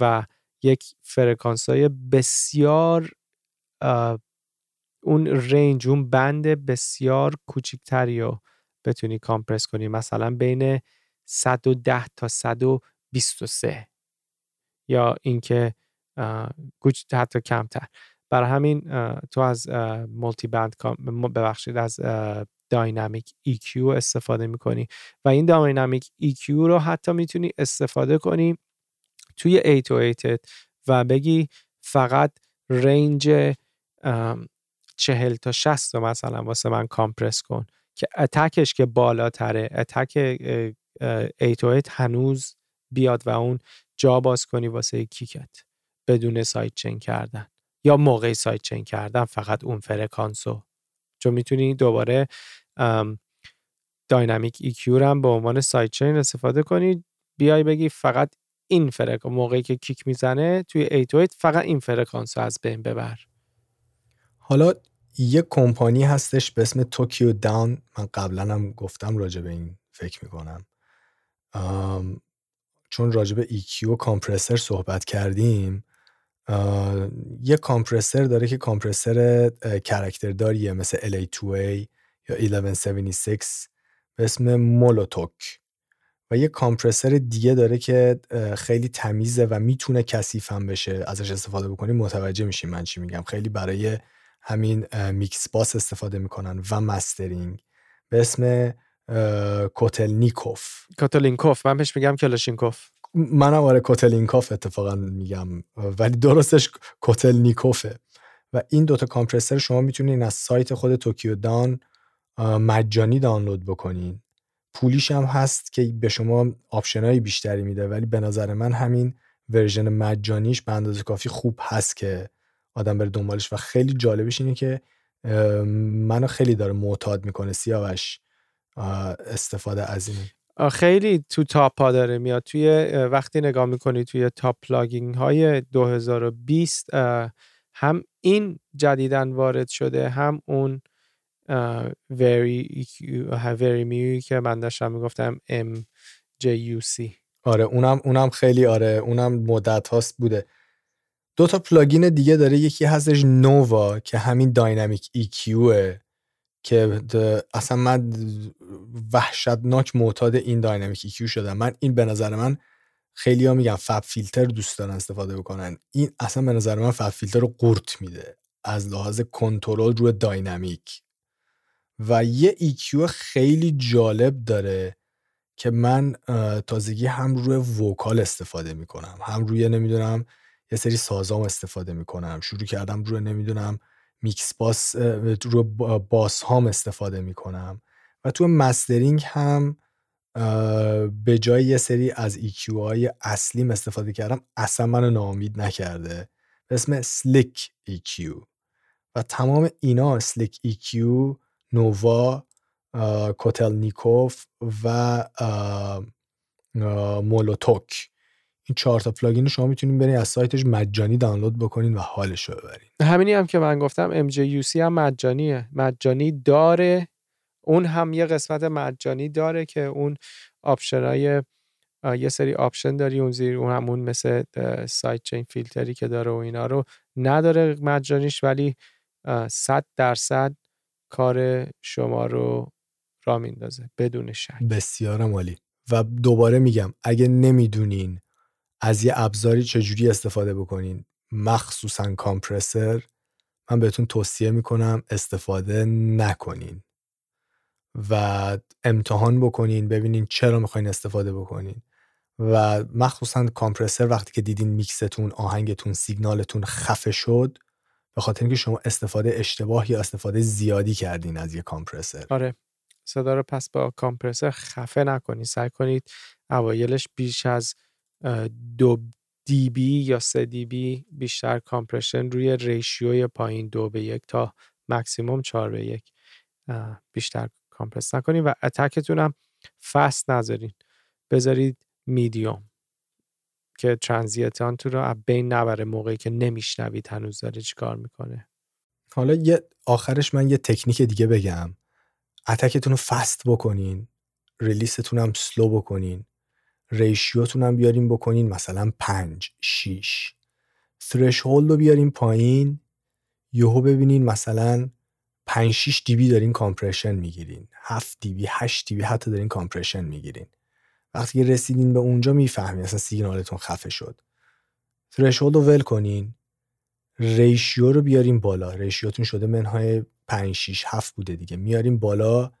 و یک فرکانس های بسیار اون range اون band بسیار کوچیکتری رو بتونی compress کنی. مثلا بین 110 تا 123 یا اینکه کوچ حتی کمتر. برای همین تو از مولتی بند ببخشید از داینامیک EQ استفاده می‌کنی و این داینامیک EQ رو حتی می‌تونی استفاده کنی توی 808 و بگی فقط رنج چهل تا 60 رو مثلا واسه من کامپرس کن که attack ش که بالاتره attack 808 هنوز بیاد و اون جا باز کنی واسه kick ت بدون sidechain کردن یا موقع sidechain کردن فقط اون فرکانسو. چون می‌تونی دوباره dynamic EQ هم به عنوان sidechain استفاده کنی بیای بگی فقط این فرکانس موقعی که kick می‌زنه توی 808 فقط این فرکانس از بین ببر. حالا یه کمپانی هستش به اسم توکیو داون من قبلا هم گفتم راجع به این فکر می‌کنم. چون راجع به EQ و کامپرسر صحبت کردیم یه کامپرسر داره که کامپرسر کرکترداریه مثل LA2A یا 1176 به اسم مولوتوک. و یه کامپرسر دیگه داره که خیلی تمیزه و می‌تونه کثیف هم بشه. ازش استفاده بکنیم متوجه میشیم من چی میگم. خیلی برای همین mix bus استفاده می‌کنن و mastering. به اسم Kotelnikov Kotlinkov من بهش میگم کلاشینکوف. منم آره Kotlinkov اتفاقا میگم ولی درستش Kotelnikov ه و این دوتا compressor شما می‌تونین از سایت خود Tokyo Dawn مجانی دانلود بکنین. پولیش هم هست که به شما option بیشتری میده ولی به نظر من همین version مجانیش به اندازه کافی خوب هست که آدم بره دنبالش. و خیلی جالبش اینه که منو خیلی داره معتاد می‌کنه سیاوش. استفاده از این خیلی تو top ها داره میاد. توی وقتی نگاه می‌کنی توی top plugin های 2020 هم این جدیدن وارد شده هم اون vari Vari-Mu ی که من داشتم می‌گفتم ام آره اونم اونم خیلی آره اونم مدت هاست بوده. دو تا پلاگین دیگه داره یکی هستش نووا که همین داینامیک EQه که اصلا من وحشتناک معتاد این داینامیک EQ شدم. من این به نظر من خیلی ها میگن فب فیلتر دوست دارن استفاده بکنن. این اصلا به نظر من فب فیلتر رو قورت میده از لحاظ کنترل روی داینامیک. و یه EQ خیلی جالب داره که من تازگی هم روی vocal استفاده می‌کنم. هم روی نمی‌دونم یه سری سازام استفاده می‌کنم. شروع کردم روی نمی‌دونم mix bus روی bus هام استفاده می‌کنم و تو mastering هم به جای یه سری از EQ های اصلیم استفاده کردم اصلا منو ناامید نکرده. به اسم SlickEQ و تمام اینا SlickEQ Nova Kotelnikov و Molotok. این چهار تا plugin شما می‌تونید برید از سایتش مجانی دانلود بکنین و حالش رو ببرین. همینی هم که من گفتم MJUC هم مجانیه. مجانی داره. اون هم یه قسمت مجانی داره که اون option های یه سری option داری اون زیر اون همون مثل sidechain فیلتری که داره و اینا رو نداره مجانیش ولی صد درصد کار شما رو را میندازه بدون شک. بسیار عالی. و دوباره میگم اگه نمی‌دونین از یه ابزاری چجوری استفاده بکنین؟ مخصوصا کامپرسر. من بهتون توصیه می‌کنم استفاده نکنین. و امتحان بکنین ببینین چرا می‌خواین استفاده بکنین. و مخصوصا compressor وقتی که دیدین میکستون آهنگتون سیگنالتون خفه شد به خاطر اینکه شما استفاده اشتباه یا استفاده زیادی کردین از یه compressor. آره. صدا رو پس با compressor خفه نکنید سعی کنید اوایلش بیش از دو dB یا سه dB بیشتر compression روی ratio ی پایین دو به یک تا مکسیموم چهار به یک. بیشتر compress نکنید و attack تون هم فست نذارین. بذارید میدیوم که ترانزیتان تو رو بین نبره موقعی که نمیشنوید هنوز داره چیکار می‌کنه. حالا یه آخرش من یه تکنیک دیگه بگم. اتکتون رو فست بکنین. ریلیستون هم سلو بکنین. ریشیوتون هم بیارین بکنین مثلا 5 6 ثرشهولد رو بیارین پایین. یهو ببینین مثلا 5 6 dB دارین compression می‌گیرین. 7 dB 8 dB حتی دارین compression می‌گیرین. وقتی رسیدین به اونجا می‌فهمین اصلا سیگنالتون خفه شد. threshold رو ول کنین. ratio رو بیاریم بالا. ratio تون شده منهای 5 6 7 بوده دیگه. میاریم بالا.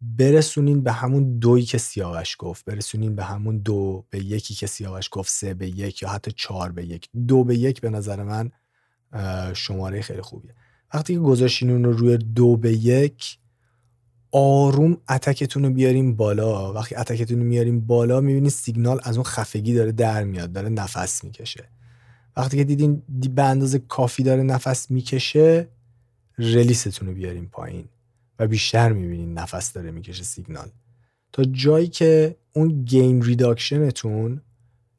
برسونین به همون دویی که سیاوش گفت برسونین به همون دو به یکی که سیاوش گفت سه به یک یا حتی چهار به یک. دو به یک به نظر من شماره خیلی خوبیه. وقتی که گذاشتین اون رو روی دو به یک آروم attack تون رو بیاریم بالا. وقتی attack تون رو میاریم بالا می‌بینید سیگنال از اون خفگی داره در میاد داره نفس می‌کشه. وقتی که دیدین به اندازه کافی داره نفس می‌کشه release تون رو بیاریم پایین. و بیشتر می‌بینین نفس داره می‌کشه سیگنال. تا جایی که اون gain reduction تون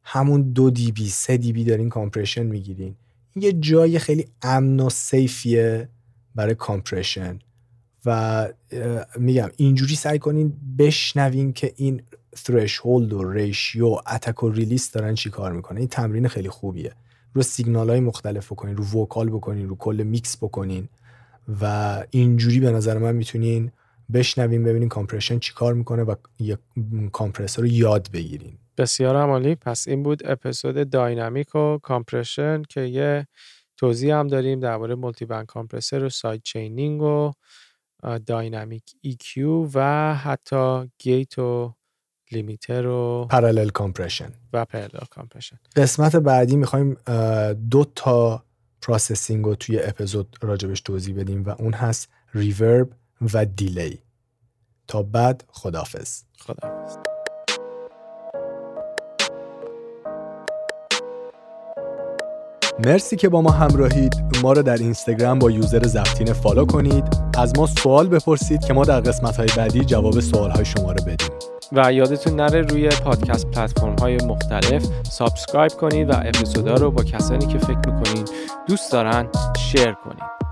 همون دو dB سه dB دارین compression می‌گیرین. این یه جای خیلی امن و safe یه برای compression و میگم اینجوری سعی کنین بشنوین که این threshold و ratio attack و release دارن چی کار می‌کنن. این تمرین خیلی خوبیه. رو سیگنال های مختلف بکنین رو vocal بکنین رو کل میکس بکنین. و اینجوری به نظر من می‌تونین بشنوین ببینین compression چی کار می‌کنه و یک compressor رو یاد بگیرین. بسیار عالی پس این بود اپیزود dynamic و compression که یه توضیح هم داریم درباره multiband compressor و side chaining و dynamic EQ و حتی gate و limiter و parallel compression. و parallel compression. قسمت بعدی می‌خوایم دو تا processing رو توی اپیزود راجبش توضیح بدیم و اون هست reverb و delay تا بعد خدافز خدافز مرسی که با ما همراهید. ما رو در اینستاگرام با user زفتین follow کنید. از ما سوال بپرسید که ما در قسمت های بعدی جواب سوال های شما رو بدیم. و یادتون نره روی پادکست پلتفرم های مختلف subscribe کنید و اپیزودا رو با کسانی که فکر می‌کنید دوست دارن شیر کنید.